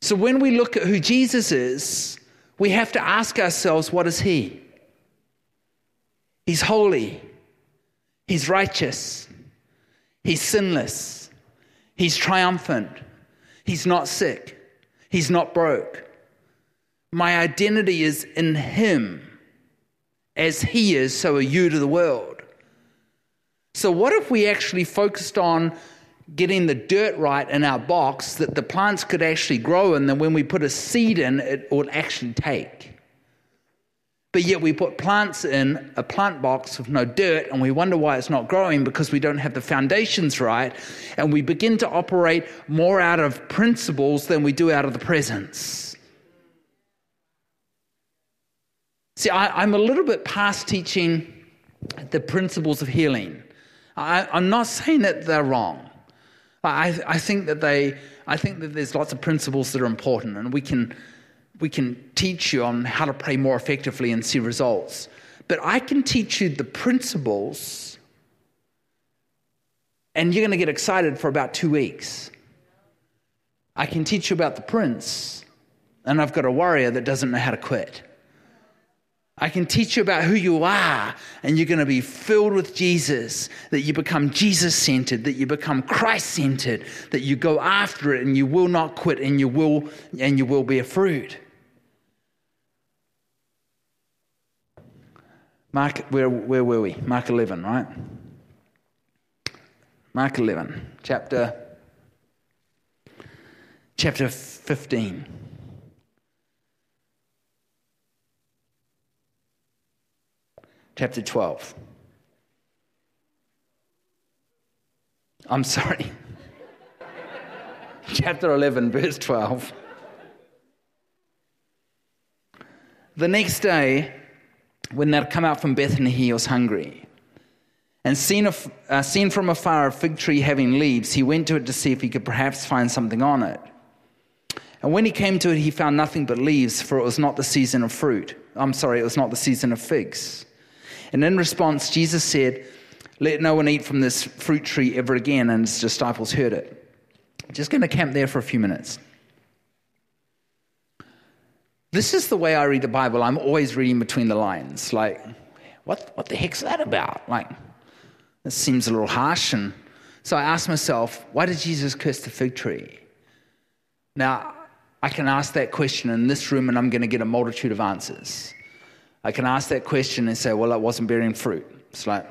So when we look at who Jesus is, we have to ask ourselves, what is he? He's holy. He's righteous. He's sinless. He's triumphant. He's not sick. He's not broke. My identity is in him. As he is, so are you to the world. So, what if we actually focused on getting the dirt right in our box that the plants could actually grow and then when we put a seed in it would actually take but yet we put plants in a plant box with no dirt and we wonder why it's not growing because we don't have the foundations right and we begin to operate more out of principles than we do out of the presence. See I, am a little bit past teaching the principles of healing. I, i'm not saying that they're wrong. I, I think that they, I think that there's lots of principles that are important, and we can, we can teach you on how to pray more effectively and see results. But I can teach you the principles, and you're going to get excited for about two weeks. I can teach you about the prince, and I've got a warrior that doesn't know how to quit. I can teach you about who you are, and you're going to be filled with Jesus, that you become Jesus centered, that you become Christ centered, that you go after it and you will not quit and you will, and you will bear fruit. Mark, where, where were we? Mark 11, right? Mark 11, chapter, chapter 15. Chapter 12. I'm sorry. chapter 11, verse 12. The next day, when they'd come out from Bethany, he was hungry. And seen, a, uh, seen from afar a fig tree having leaves, he went to it to see if he could perhaps find something on it. And when he came to it, he found nothing but leaves, for it was not the season of fruit. I'm sorry, it was not the season of figs. And in response, Jesus said, Let no one eat from this fruit tree ever again. And his disciples heard it. Just going to camp there for a few minutes. This is the way I read the Bible. I'm always reading between the lines. Like, what, what the heck's that about? Like, this seems a little harsh. And so I asked myself, why did Jesus curse the fig tree? Now, I can ask that question in this room and I'm going to get a multitude of answers. I can ask that question and say, well, it wasn't bearing fruit. It's like,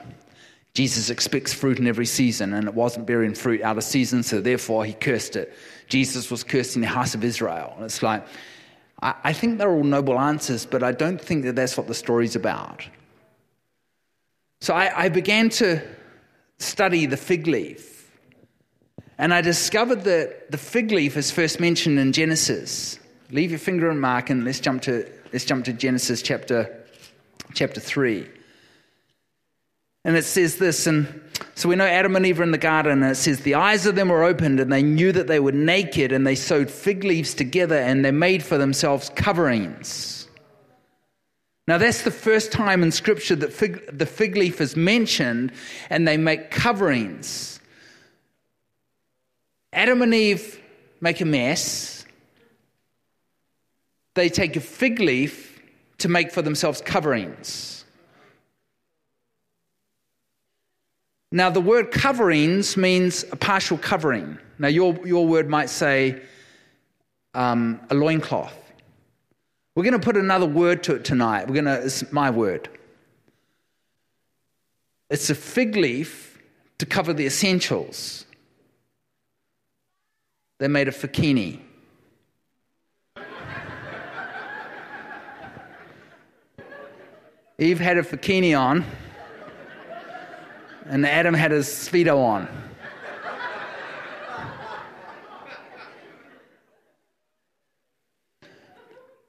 Jesus expects fruit in every season, and it wasn't bearing fruit out of season, so therefore he cursed it. Jesus was cursing the house of Israel. And it's like, I, think they're all noble answers, but I don't think that that's what the story's about. So I, I began to study the fig leaf. And I discovered that the fig leaf is first mentioned in Genesis. Leave your finger in Mark and let's jump to, let's jump to Genesis chapter, chapter 3. And it says this, and so we know Adam and Eve are in the garden, and it says, The eyes of them were opened, and they knew that they were naked, and they sewed fig leaves together, and they made for themselves coverings. Now, that's the first time in Scripture that fig, the fig leaf is mentioned, and they make coverings. Adam and Eve make a mess. They take a fig leaf to make for themselves coverings. Now, the word coverings means a partial covering. Now, your, your word might say um, a loincloth. We're going to put another word to it tonight. We're going to, it's my word. It's a fig leaf to cover the essentials. They're made of fakini. Eve had a fakini on and Adam had his Speedo on.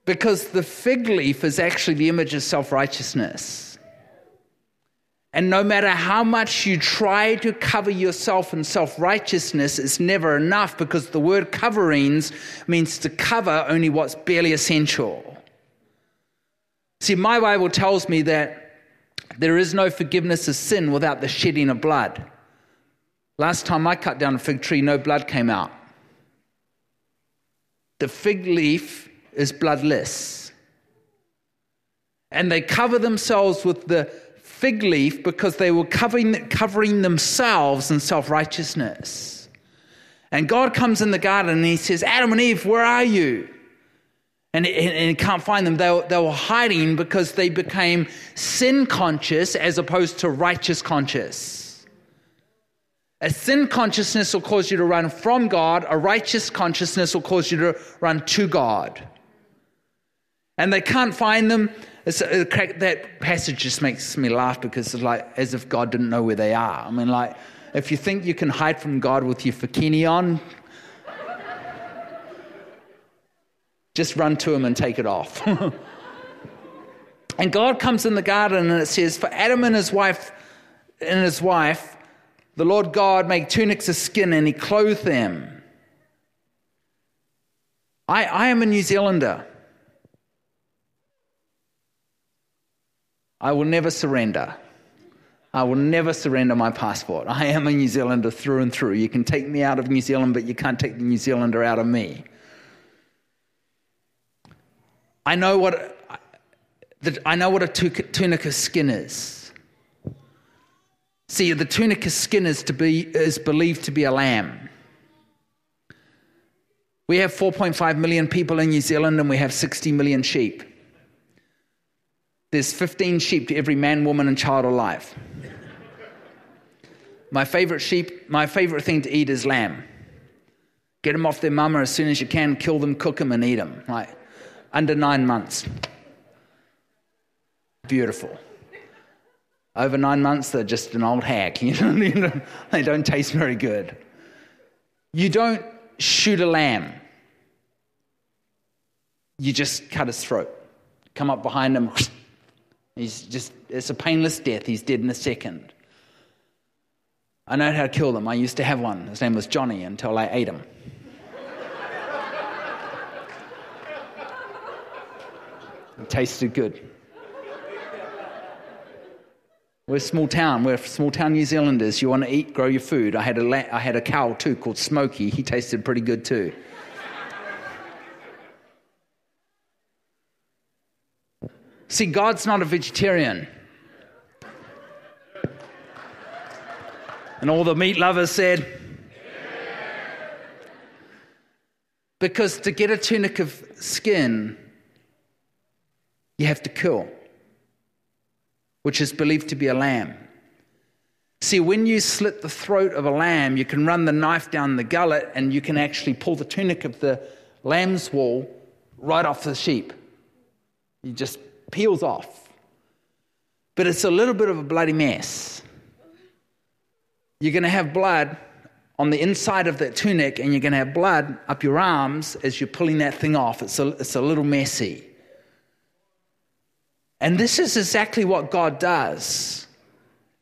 because the fig leaf is actually the image of self righteousness. And no matter how much you try to cover yourself in self righteousness, it's never enough because the word coverings means to cover only what's barely essential. See, my Bible tells me that there is no forgiveness of sin without the shedding of blood. Last time I cut down a fig tree, no blood came out. The fig leaf is bloodless. And they cover themselves with the fig leaf because they were covering, covering themselves in self righteousness. And God comes in the garden and he says, Adam and Eve, where are you? And, and, and can't find them. They were, they were hiding because they became sin conscious as opposed to righteous conscious. A sin consciousness will cause you to run from God, a righteous consciousness will cause you to run to God. And they can't find them. Uh, that passage just makes me laugh because it's like as if God didn't know where they are. I mean, like, if you think you can hide from God with your fakini on, Just run to him and take it off. and God comes in the garden and it says, For Adam and his wife and his wife, the Lord God made tunics of skin and he clothed them. I, I am a New Zealander. I will never surrender. I will never surrender my passport. I am a New Zealander through and through. You can take me out of New Zealand, but you can't take the New Zealander out of me. I know what, I know what a tunica skin is. See, the tunica skin is, to be, is believed to be a lamb. We have 4.5 million people in New Zealand and we have 60 million sheep. There's 15 sheep to every man, woman, and child alive. My favorite sheep, my favorite thing to eat is lamb. Get them off their mama as soon as you can, kill them, cook them, and eat them. Like under nine months. Beautiful. Over nine months, they're just an old hack. They don't taste very good. You don't shoot a lamb. You just cut his throat. Come up behind him. He's just, it's a painless death. He's dead in a second. I know how to kill them. I used to have one. His name was Johnny until I ate him. Tasted good. We're a small town. We're small town New Zealanders. You want to eat, grow your food. I had a, la- I had a cow too called Smokey. He tasted pretty good too. See, God's not a vegetarian. And all the meat lovers said, Because to get a tunic of skin, you have to kill, which is believed to be a lamb. See, when you slit the throat of a lamb, you can run the knife down the gullet and you can actually pull the tunic of the lamb's wool right off the sheep. It just peels off. But it's a little bit of a bloody mess you're going to have blood on the inside of that tunic and you're going to have blood up your arms as you're pulling that thing off. It's a, it's a little messy. And this is exactly what God does.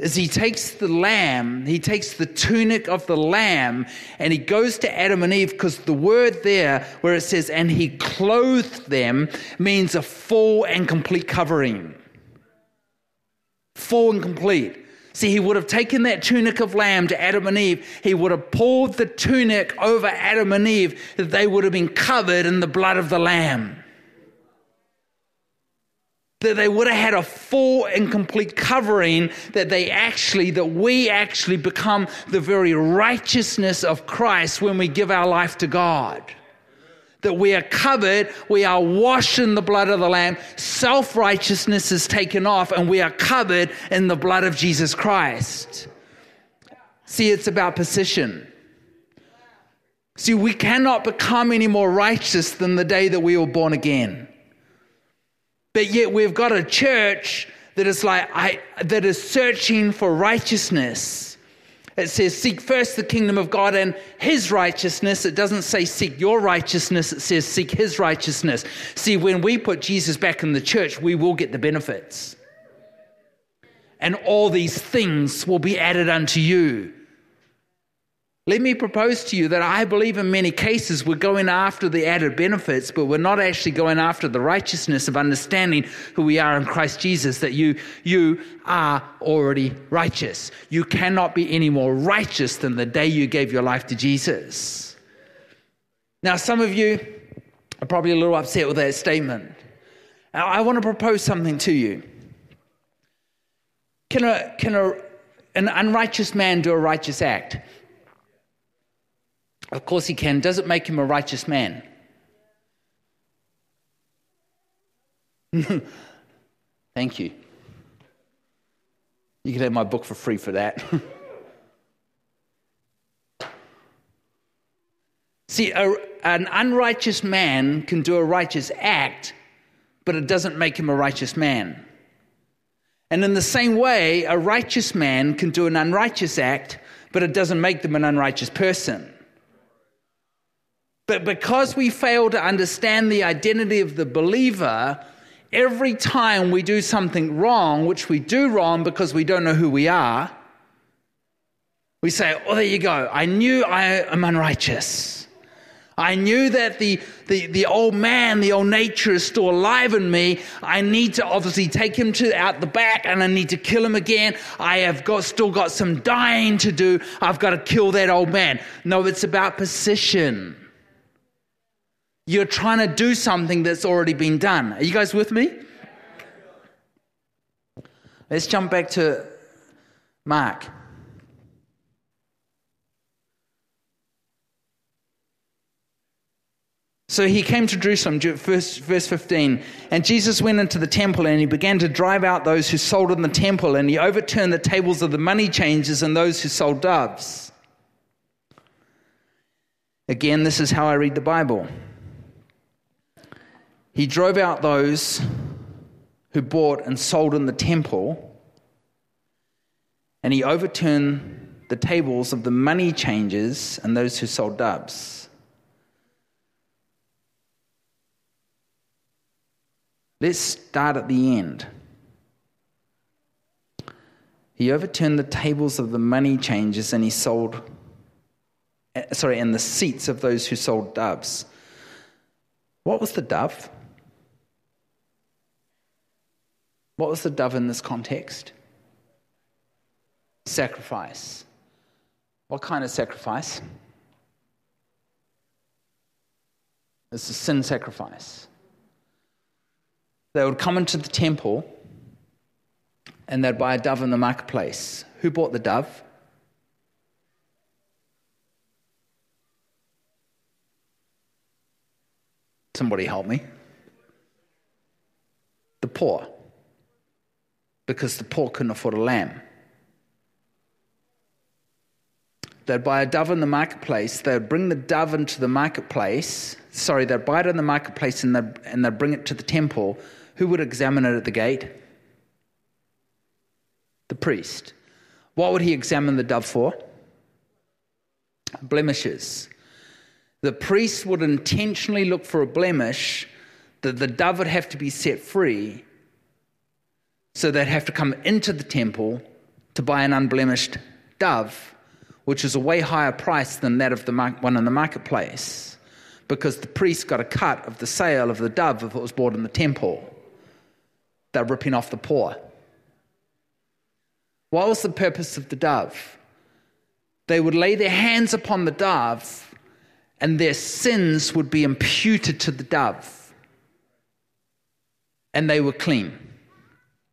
Is he takes the lamb, he takes the tunic of the lamb, and he goes to Adam and Eve because the word there where it says, and he clothed them, means a full and complete covering. Full and complete. See, he would have taken that tunic of lamb to Adam and Eve. He would have pulled the tunic over Adam and Eve, that they would have been covered in the blood of the lamb. That they would have had a full and complete covering, that they actually, that we actually become the very righteousness of Christ when we give our life to God that we are covered, we are washed in the blood of the Lamb, self righteousness is taken off, and we are covered in the blood of Jesus Christ. See, it's about position. See, we cannot become any more righteous than the day that we were born again. But yet we've got a church that is like I, that is searching for righteousness it says, Seek first the kingdom of God and his righteousness. It doesn't say seek your righteousness, it says seek his righteousness. See, when we put Jesus back in the church, we will get the benefits. And all these things will be added unto you. Let me propose to you that I believe in many cases we're going after the added benefits, but we're not actually going after the righteousness of understanding who we are in Christ Jesus, that you, you are already righteous. You cannot be any more righteous than the day you gave your life to Jesus. Now, some of you are probably a little upset with that statement. I want to propose something to you. Can, a, can a, an unrighteous man do a righteous act? Of course he can. Does it make him a righteous man? Thank you. You can have my book for free for that. See, a, an unrighteous man can do a righteous act, but it doesn't make him a righteous man. And in the same way, a righteous man can do an unrighteous act, but it doesn't make them an unrighteous person. But because we fail to understand the identity of the believer, every time we do something wrong, which we do wrong because we don't know who we are, we say, Oh, there you go. I knew I am unrighteous. I knew that the, the, the old man, the old nature is still alive in me. I need to obviously take him to out the back and I need to kill him again. I have got, still got some dying to do. I've got to kill that old man. No, it's about position. You're trying to do something that's already been done. Are you guys with me? Let's jump back to Mark. So he came to Jerusalem, verse, verse 15, and Jesus went into the temple and he began to drive out those who sold in the temple, and he overturned the tables of the money changers and those who sold doves. Again, this is how I read the Bible. He drove out those who bought and sold in the temple, and he overturned the tables of the money changers and those who sold doves. Let's start at the end. He overturned the tables of the money changers and he sold, eh, sorry, and the seats of those who sold doves. What was the dove? What was the dove in this context? Sacrifice. What kind of sacrifice? It's a sin sacrifice. They would come into the temple and they'd buy a dove in the marketplace. Who bought the dove? Somebody help me. The poor. Because the poor couldn't afford a lamb. They'd buy a dove in the marketplace. They'd bring the dove into the marketplace. Sorry, they'd buy it in the marketplace and they'd, and they'd bring it to the temple who would examine it at the gate? The priest. What would he examine the dove for? Blemishes. The priest would intentionally look for a blemish that the dove would have to be set free, so they'd have to come into the temple to buy an unblemished dove, which is a way higher price than that of the one in the marketplace, because the priest got a cut of the sale of the dove if it was bought in the temple. They're ripping off the poor. What was the purpose of the dove? They would lay their hands upon the dove, and their sins would be imputed to the dove. And they were clean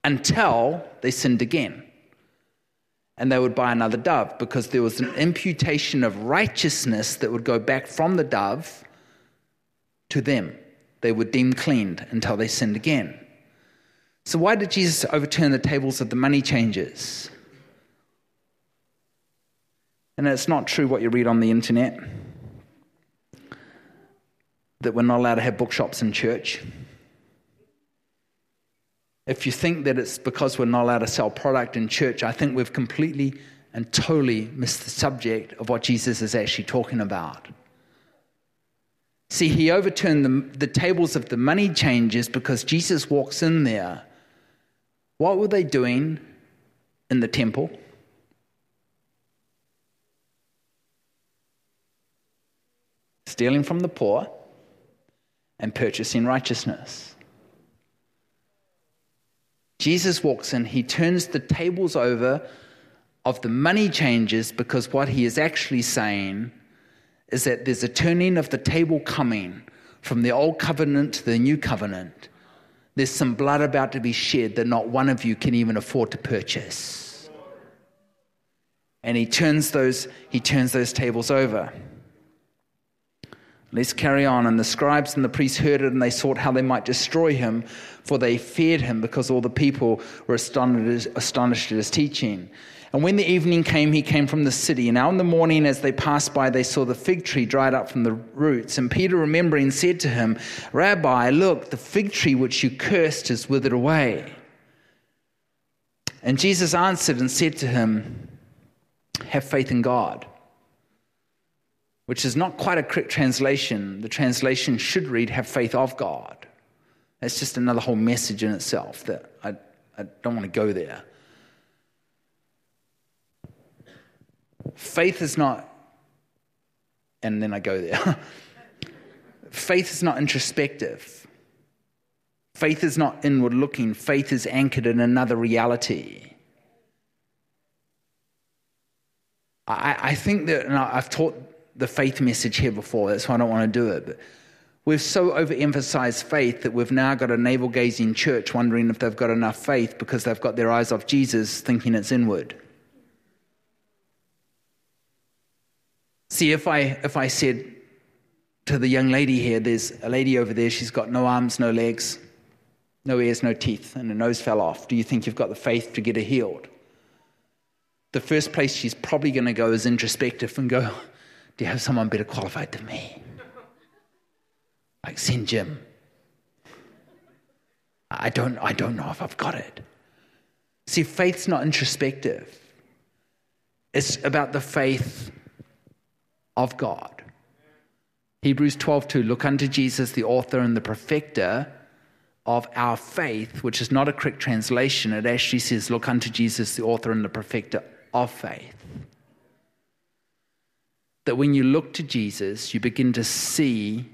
until they sinned again. And they would buy another dove because there was an imputation of righteousness that would go back from the dove to them. They were deemed cleaned until they sinned again. So, why did Jesus overturn the tables of the money changers? And it's not true what you read on the internet that we're not allowed to have bookshops in church. If you think that it's because we're not allowed to sell product in church, I think we've completely and totally missed the subject of what Jesus is actually talking about. See, he overturned the, the tables of the money changers because Jesus walks in there what were they doing in the temple? Stealing from the poor and purchasing righteousness. Jesus walks in, he turns the tables over of the money changers because what he is actually saying is that there's a turning of the table coming from the old covenant to the new covenant. There's some blood about to be shed that not one of you can even afford to purchase. And he turns those, he turns those tables over. Let's carry on. And the scribes and the priests heard it, and they sought how they might destroy him, for they feared him, because all the people were astonished, at his teaching. And when the evening came, he came from the city. And now in the morning, as they passed by, they saw the fig tree dried up from the roots. And Peter, remembering, said to him, Rabbi, look, the fig tree which you cursed is withered away. And Jesus answered and said to him, Have faith in God. Which is not quite a correct translation. The translation should read, Have faith of God. That's just another whole message in itself that I, I don't want to go there. Faith is not, and then I go there. Faith is not introspective. Faith is not inward looking. Faith is anchored in another reality. I, I think that, and I've taught the faith message here before, that's why I don't want to do it. But we've so overemphasized faith that we've now got a navel gazing church wondering if they've got enough faith because they've got their eyes off Jesus, thinking it's inward. See, if I, if I said to the young lady here, there's a lady over there, she's got no arms, no legs, no ears, no teeth, and her nose fell off. Do you think you've got the faith to get her healed? The first place she's probably going to go is introspective and go, Do you have someone better qualified than me? Like, send Jim. I don't, I don't know if I've got it. See, faith's not introspective. It's about the faith of God. Hebrews 12:2 Look unto Jesus the author and the perfecter of our faith, which is not a correct translation. It actually says look unto Jesus the author and the perfecter of faith. That when you look to Jesus, you begin to see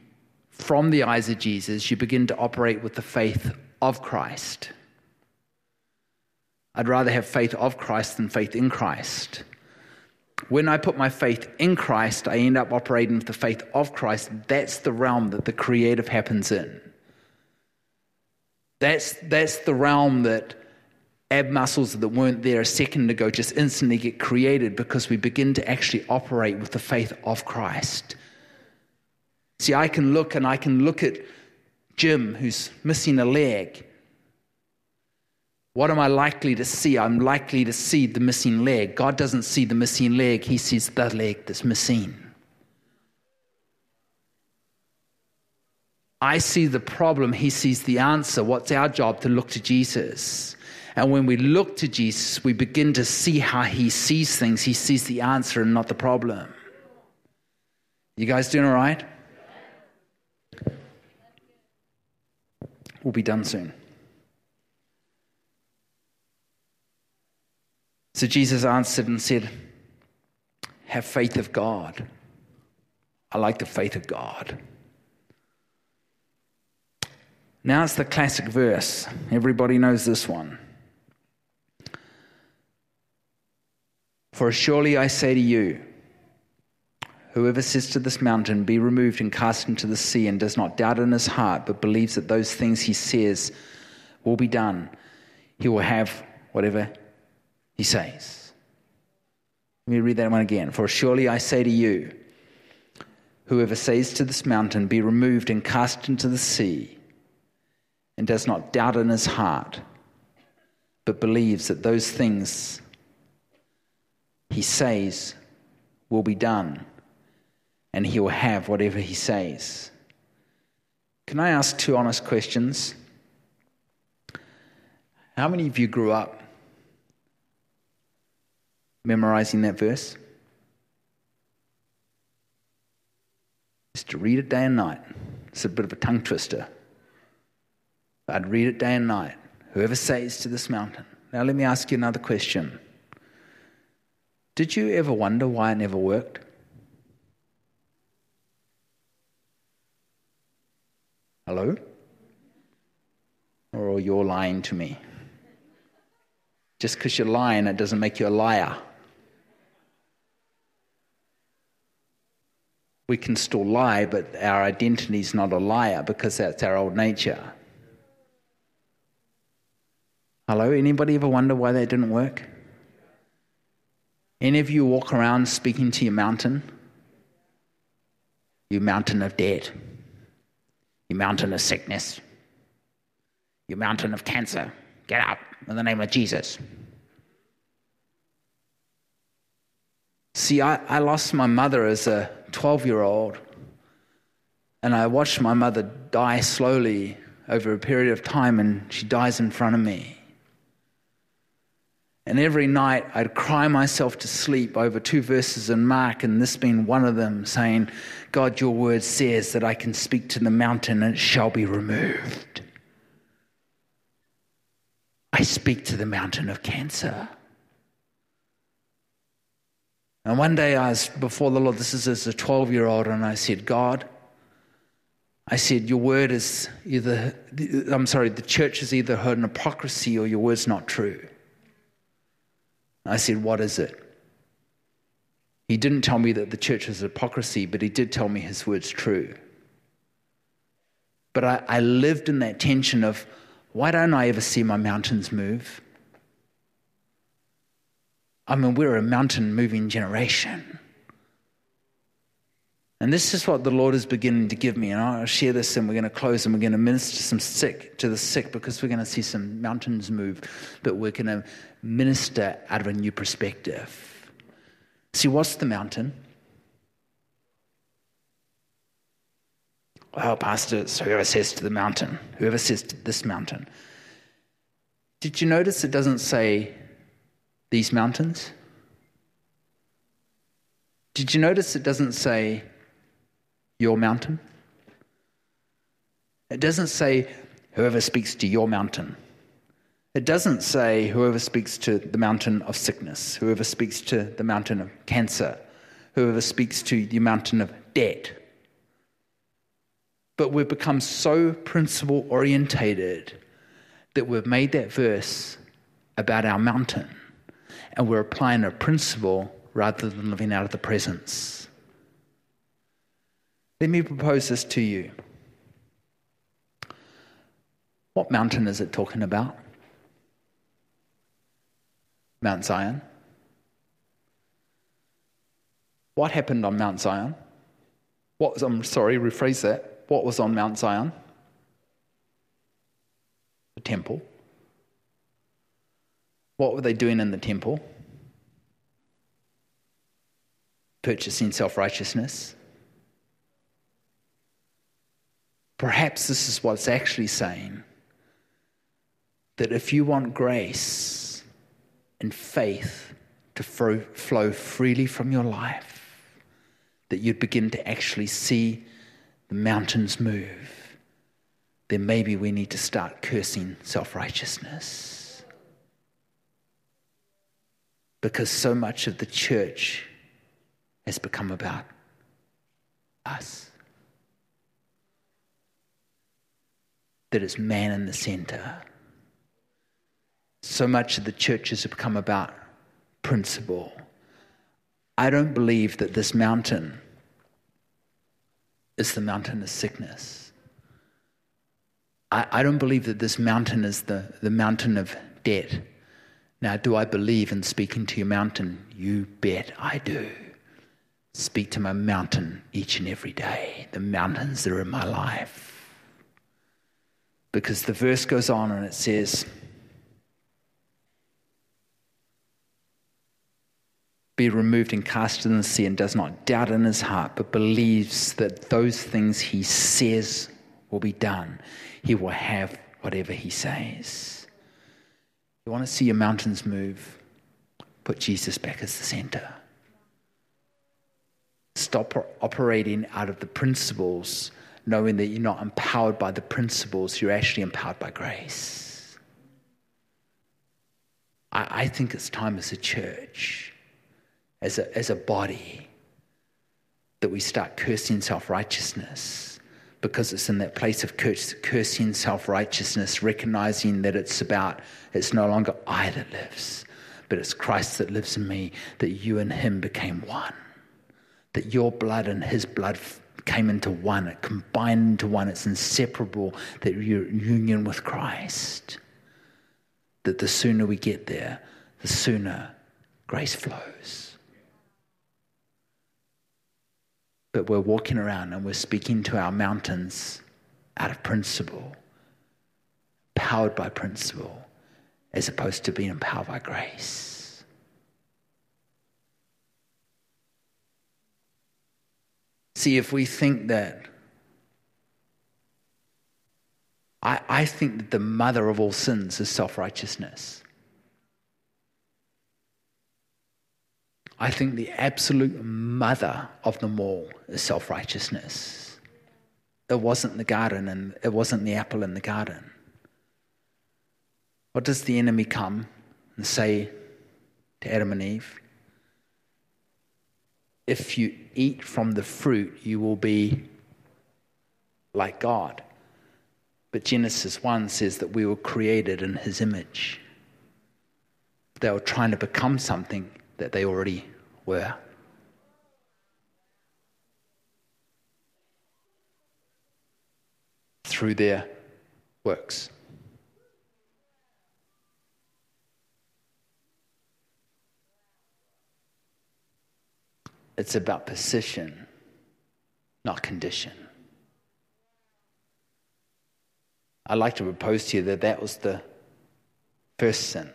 from the eyes of Jesus, you begin to operate with the faith of Christ. I'd rather have faith of Christ than faith in Christ. When I put my faith in Christ, I end up operating with the faith of Christ. That's the realm that the creative happens in. That's, that's the realm that ab muscles that weren't there a second ago just instantly get created because we begin to actually operate with the faith of Christ. See, I can look and I can look at Jim who's missing a leg what am I likely to see? I'm likely to see the missing leg. God doesn't see the missing leg, He sees the leg that's missing. I see the problem, He sees the answer. What's our job? To look to Jesus. And when we look to Jesus, we begin to see how He sees things. He sees the answer and not the problem. You guys doing all right? We'll be done soon. So Jesus answered and said, Have faith of God. I like the faith of God. Now it's the classic verse. Everybody knows this one. For surely I say to you, whoever says to this mountain, Be removed and cast into the sea, and does not doubt in his heart, but believes that those things he says will be done, he will have whatever he says. Let me read that one again. For surely I say to you, whoever says to this mountain, Be removed and cast into the sea, and does not doubt in his heart, but believes that those things he says will be done, and he will have whatever he says. Can I ask two honest questions? How many of you grew up memorizing that verse? Just to read it day and night. It's a bit of a tongue twister. I'd read it day and night. Whoever says to this mountain. Now, let me ask you another question. Did you ever wonder why it never worked? Hello? Or you're lying to me? Just because you're lying, it doesn't make you a liar. We can still lie, but our identity is not a liar because that's our old nature. Hello? Anybody ever wonder why that didn't work? Any of you walk around speaking to your mountain? You mountain of debt, you mountain of sickness, you mountain of cancer. Get out in the name of Jesus. See, I, I lost my mother as a 12 year old, and I watched my mother die slowly over a period of time, and she dies in front of me. And every night I'd cry myself to sleep over two verses in Mark, and this being one of them, saying, God, your word says that I can speak to the mountain and it shall be removed. I speak to the mountain of cancer. And one day I was before the Lord, this is as a 12 year old, and I said, God, I said, Your word is either, I'm sorry, the church has either heard an hypocrisy or your word's not true. I said, What is it? He didn't tell me that the church was hypocrisy, but he did tell me his word's true. But I, I lived in that tension of why don't I ever see my mountains move? I mean, we're a mountain moving generation. And this is what the Lord is beginning to give me. And I'll share this and we're going to close and we're going to minister some sick to the sick because we're going to see some mountains move, but we're going to minister out of a new perspective. See, what's the mountain? Well, Pastor, so whoever says to the mountain, whoever says to this mountain. Did you notice it doesn't say these mountains? Did you notice it doesn't say your mountain? It doesn't say whoever speaks to your mountain. It doesn't say whoever speaks to the mountain of sickness, whoever speaks to the mountain of cancer, whoever speaks to the mountain of debt. But we've become so principle orientated that we've made that verse about our mountain and we're applying a principle rather than living out of the presence. Let me propose this to you. What mountain is it talking about? Mount Zion. What happened on Mount Zion? What was, I'm sorry, rephrase that. What was on Mount Zion? The temple. What were they doing in the temple? Purchasing self righteousness. Perhaps this is what it's actually saying that if you want grace and faith to flow freely from your life, that you'd begin to actually see the mountains move, then maybe we need to start cursing self righteousness. Because so much of the church has become about us. That is man in the center. So much of the churches have become about principle. I don't believe that this mountain is the mountain of sickness. I, I don't believe that this mountain is the, the mountain of debt. Now, do I believe in speaking to your mountain? You bet I do. Speak to my mountain each and every day, the mountains that are in my life. Because the verse goes on and it says, be removed and cast in the sea and does not doubt in his heart, but believes that those things he says will be done. He will have whatever he says. You want to see your mountains move? Put Jesus back as the center. Stop operating out of the principles, knowing that you're not empowered by the principles, you're actually empowered by grace. I, I think it's time as a church as a, as a body that we start cursing self righteousness because it's in that place of curse, cursing self righteousness, recognizing that it's about, it's no longer I that lives, but it's Christ that lives in me, that you and Him became one, that your blood and His blood came into one, it combined into one, it's inseparable, that you're union with Christ. That the sooner we get there, the sooner grace flows. but we're walking around and we're speaking to our mountains out of principle, powered by principle, as opposed to being empowered by grace. See, if we think that, I, I think that the mother of all sins is self righteousness. I think the absolute mother of them all is self righteousness. It wasn't the garden and it wasn't the apple in the garden. What does the enemy come and say to Adam and Eve? If you eat from the fruit, you will be like God. But Genesis 1 says that we were created in his image. They were trying to become something that they already were. Through their works. It's about position not condition. I'd like to propose to you that that was the first sin.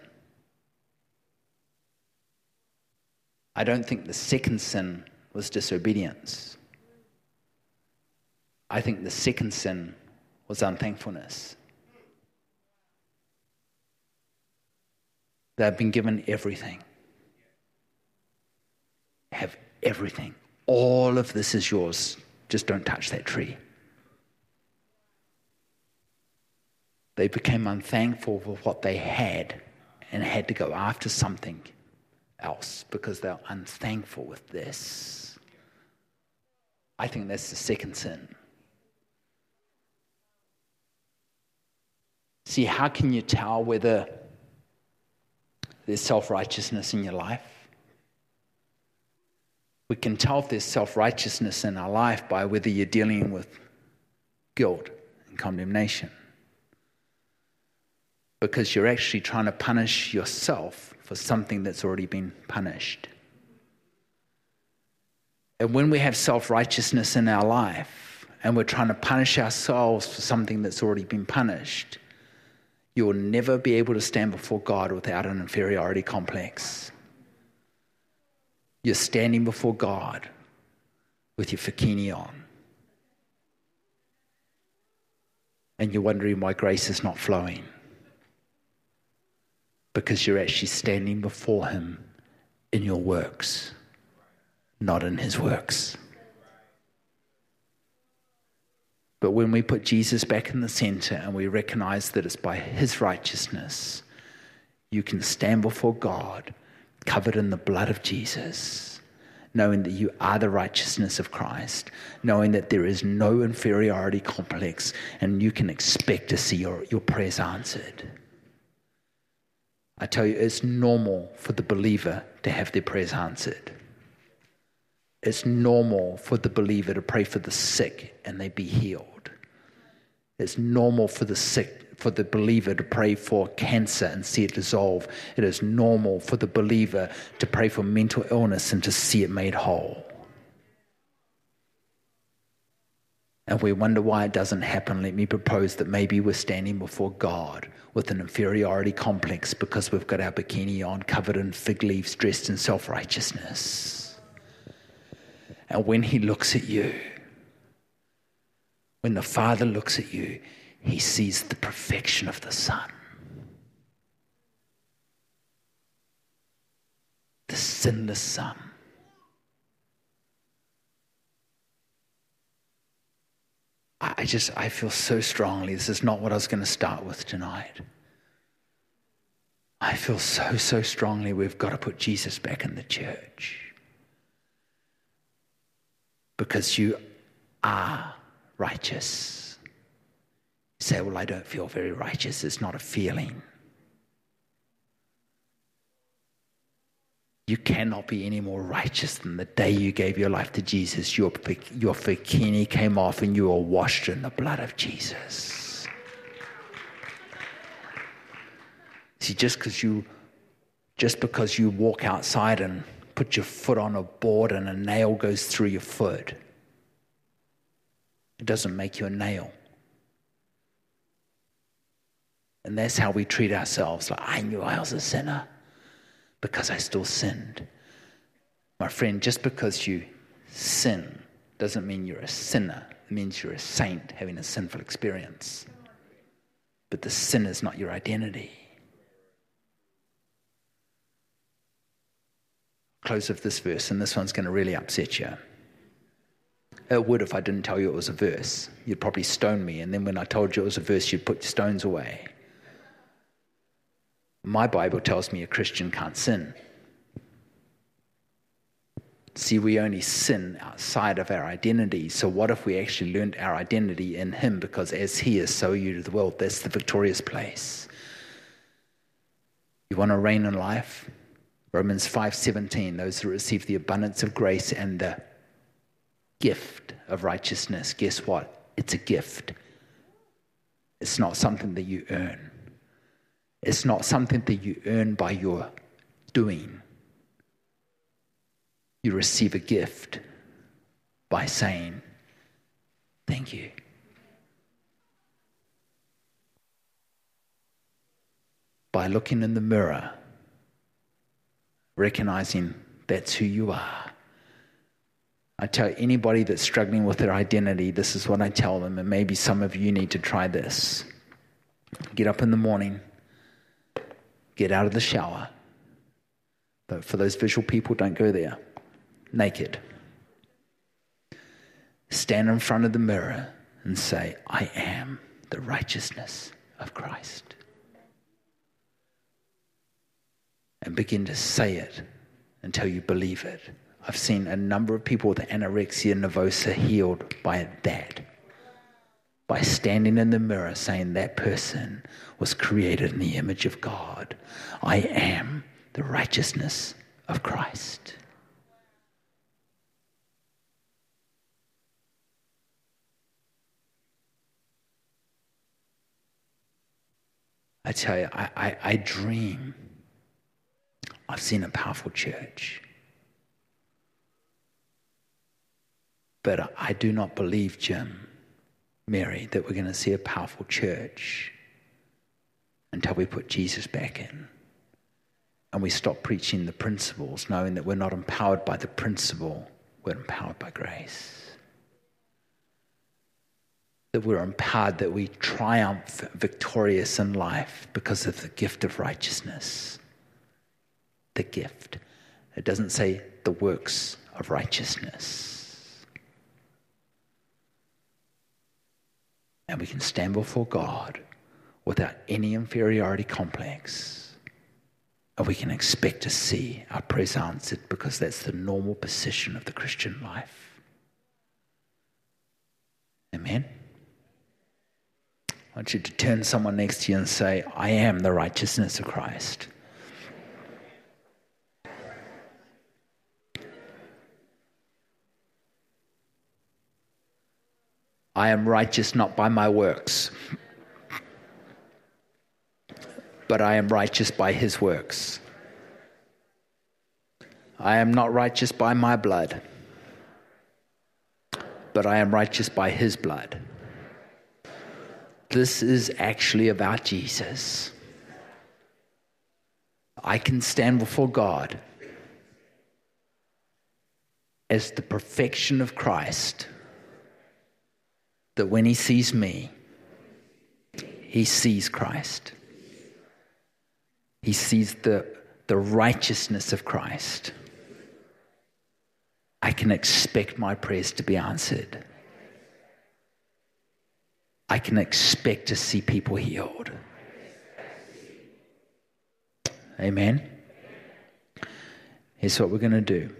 I don't think the second sin was disobedience. I think the second sin was unthankfulness. They've been given everything. Have everything. All of this is yours. Just don't touch that tree. They became unthankful for what they had and had to go after something else because they're unthankful with this. I think that's the second sin. See, how can you tell whether there's self righteousness in your life? We can tell if there's self righteousness in our life by whether you're dealing with guilt and condemnation. Because you're actually trying to punish yourself for something that's already been punished. And when we have self righteousness in our life and we're trying to punish ourselves for something that's already been punished, you will never be able to stand before God without an inferiority complex. You're standing before God with your fakini on. And you're wondering why grace is not flowing because you're actually standing before Him in your works, not in His works. But when we put Jesus back in the center and we recognize that it's by His righteousness, you can stand before God covered in the blood of Jesus, knowing that you are the righteousness of Christ, knowing that there is no inferiority complex, and you can expect to see your, your prayers answered. I tell you, it's normal for the believer to have their prayers answered. It's normal for the believer to pray for the sick and they be healed. It's normal for the sick, for the believer to pray for cancer and see it dissolve. It is normal for the believer to pray for mental illness and to see it made whole. And we wonder why it doesn't happen. Let me propose that maybe we're standing before God with an inferiority complex because we've got our bikini on, covered in fig leaves, dressed in self righteousness. And when He looks at you, when the Father looks at you, He sees the perfection of the Son. The sinless Son. I just, I feel so strongly. This is not what I was going to start with tonight. I feel so, so strongly we've got to put Jesus back in the church. Because you are righteous. Say, Well, I don't feel very righteous. It's not a feeling. You cannot be any more righteous than the day you gave your life to Jesus. Your, your bikini came off and you were washed in the blood of Jesus. See, just because you just because you walk outside and put your foot on a board and a nail goes through your foot, it doesn't make you a nail. And that's how we treat ourselves. Like, I knew I was a sinner because I still sinned. My friend, just because you sin doesn't mean you're a sinner. It means you're a saint having a sinful experience. But the sin is not your identity. Close with this verse, and this one's going to really upset you. It would if I didn't tell you it was a verse. You'd probably stone me, and then when I told you it was a verse, you'd put stones away. My Bible tells me a Christian can't sin. See, we only sin outside of our identity. So, what if we actually learned our identity in Him? Because as He is, so you to the world. That's the victorious place. You want to reign in life? Romans 5:17, those who receive the abundance of grace and the gift of righteousness. Guess what? It's a gift. It's not something that you earn. It's not something that you earn by your doing. You receive a gift by saying Thank you. By looking in the mirror, recognizing that's who you are. I tell anybody that's struggling with their identity, this is what I tell them, and maybe some of you need to try this. Get up in the morning, get out of the shower. But for those visual people, don't go there. Naked. Stand in front of the mirror and say, I am the righteousness of Christ. And begin to say it until you believe it. I've seen a number of people with anorexia nervosa healed by that. By standing in the mirror saying, That person was created in the image of God. I am the righteousness of Christ. I tell you, I, I, I dream. I've seen a powerful church. But I do not believe, Jim, Mary, that we're going to see a powerful church until we put Jesus back in. And we stop preaching the principles, knowing that we're not empowered by the principle, we're empowered by grace. That we're empowered, that we triumph victorious in life because of the gift of righteousness. The gift. It doesn't say the works of righteousness. And we can stand before God without any inferiority complex. And we can expect to see our prayers answered because that's the normal position of the Christian life. Amen. I want you to turn someone next to you and say, I am the righteousness of Christ. I am righteous not by my works, but I am righteous by his works. I am not righteous by my blood, but I am righteous by his blood. This is actually about Jesus. I can stand before God as the perfection of Christ that when he sees me, he sees Christ. He sees the, the righteousness of Christ. I can expect my prayers to be answered. I can expect to see people healed. Amen. Here's what we're going to do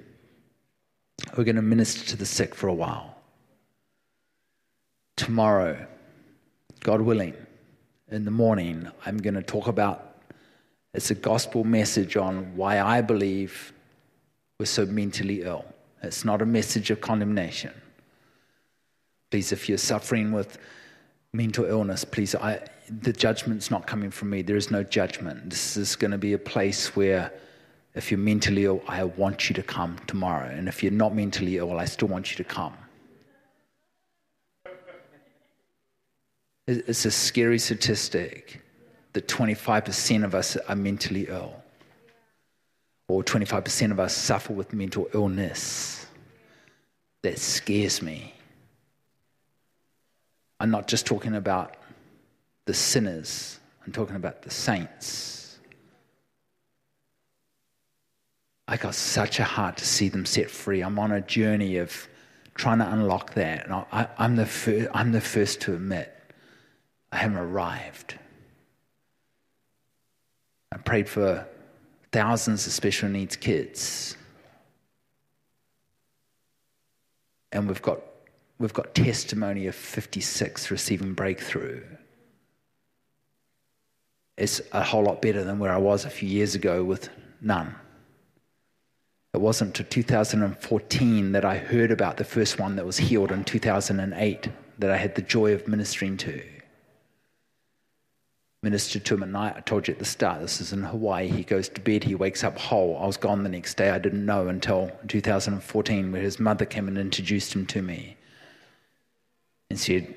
we're going to minister to the sick for a while tomorrow, God willing, in the morning, I'm going to talk about it's a gospel message on why I believe we're so mentally ill. It's not a message of condemnation. Please, if you're suffering with mental illness, please, I, the judgment's not coming from me. There is no judgment. This is going to be a place where if you're mentally ill, I want you to come tomorrow. And if you're not mentally ill, I still want you to come. It's a scary statistic that 25% of us are mentally ill, or 25% of us suffer with mental illness. That scares me. I'm not just talking about the sinners, I'm talking about the saints. I got such a heart to see them set free. I'm on a journey of trying to unlock that. And I, am the, I'm the first to admit I haven't arrived. I prayed for thousands of special needs kids. And we've got, we've got testimony of 56 receiving breakthrough. It's a whole lot better than where I was a few years ago with none. It wasn't until 2014 that I heard about the first one that was healed in 2008 that I had the joy of ministering to ministered to him at night. I told you at the start, this is in Hawaii. He goes to bed, he wakes up whole. I was gone the next day. I didn't know until 2014 where his mother came and introduced him to me. And said,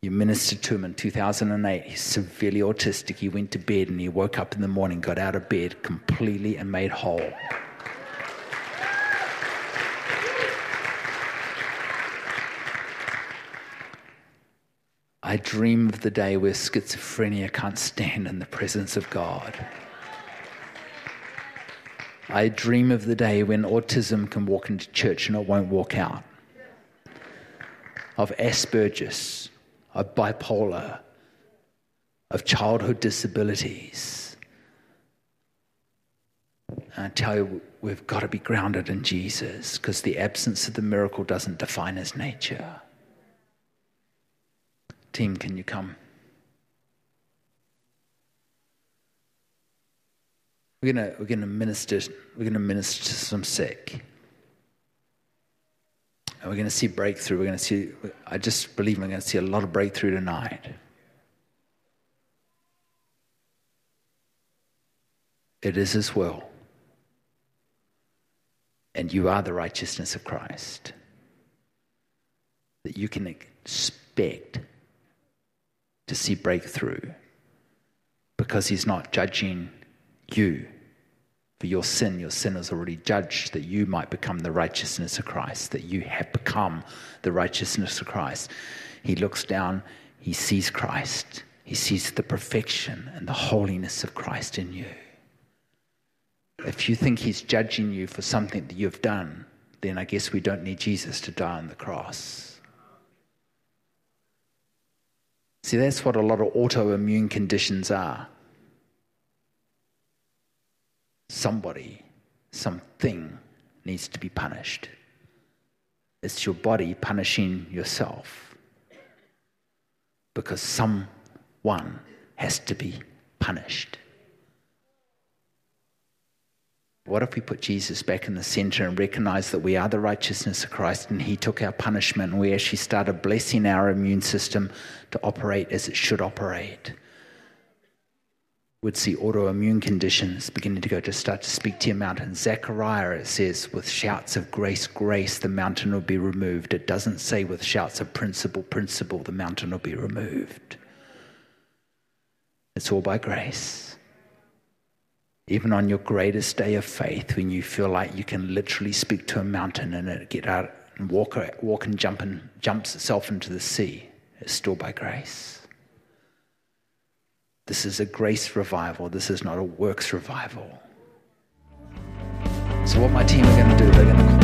You ministered to him in 2008. He's severely autistic. He went to bed and he woke up in the morning, got out of bed completely and made whole. I dream of the day where schizophrenia can't stand in the presence of God. I dream of the day when autism can walk into church and it won't walk out. Of Asperger's, of bipolar, of childhood disabilities. And I tell you, we've got to be grounded in Jesus because the absence of the miracle doesn't define his nature. Team, can you come? We're gonna we're gonna minister we're gonna minister to some sick. And we're gonna see breakthrough. We're gonna see I just believe we're gonna see a lot of breakthrough tonight. It is his will. And you are the righteousness of Christ. That you can expect to see breakthrough because he's not judging you for your sin. Your sin is already judged, that you might become the righteousness of Christ, that you have become the righteousness of Christ. He looks down, he sees Christ, he sees the perfection and the holiness of Christ in you. If you think he's judging you for something that you've done, then I guess we don't need Jesus to die on the cross. See, that's what a lot of autoimmune conditions are somebody, something needs to be punished. It's your body punishing yourself because someone has to be punished. What if we put Jesus back in the center and recognize that we are the righteousness of Christ and He took our punishment and we actually started blessing our immune system to operate as it should operate? We would see autoimmune conditions beginning to go to start to speak to your mountain. Zechariah, it says, with shouts of grace, grace, the mountain will be removed. It doesn't say with shouts of principle, principle, the mountain will be removed. It's all by grace. Even on your greatest day of faith, when you feel like you can literally speak to a mountain and it get out and walk, walk and jump and jumps itself into the sea, it's still by grace. This is a grace revival. This is not a works revival. So, what my team are going to do, they're going to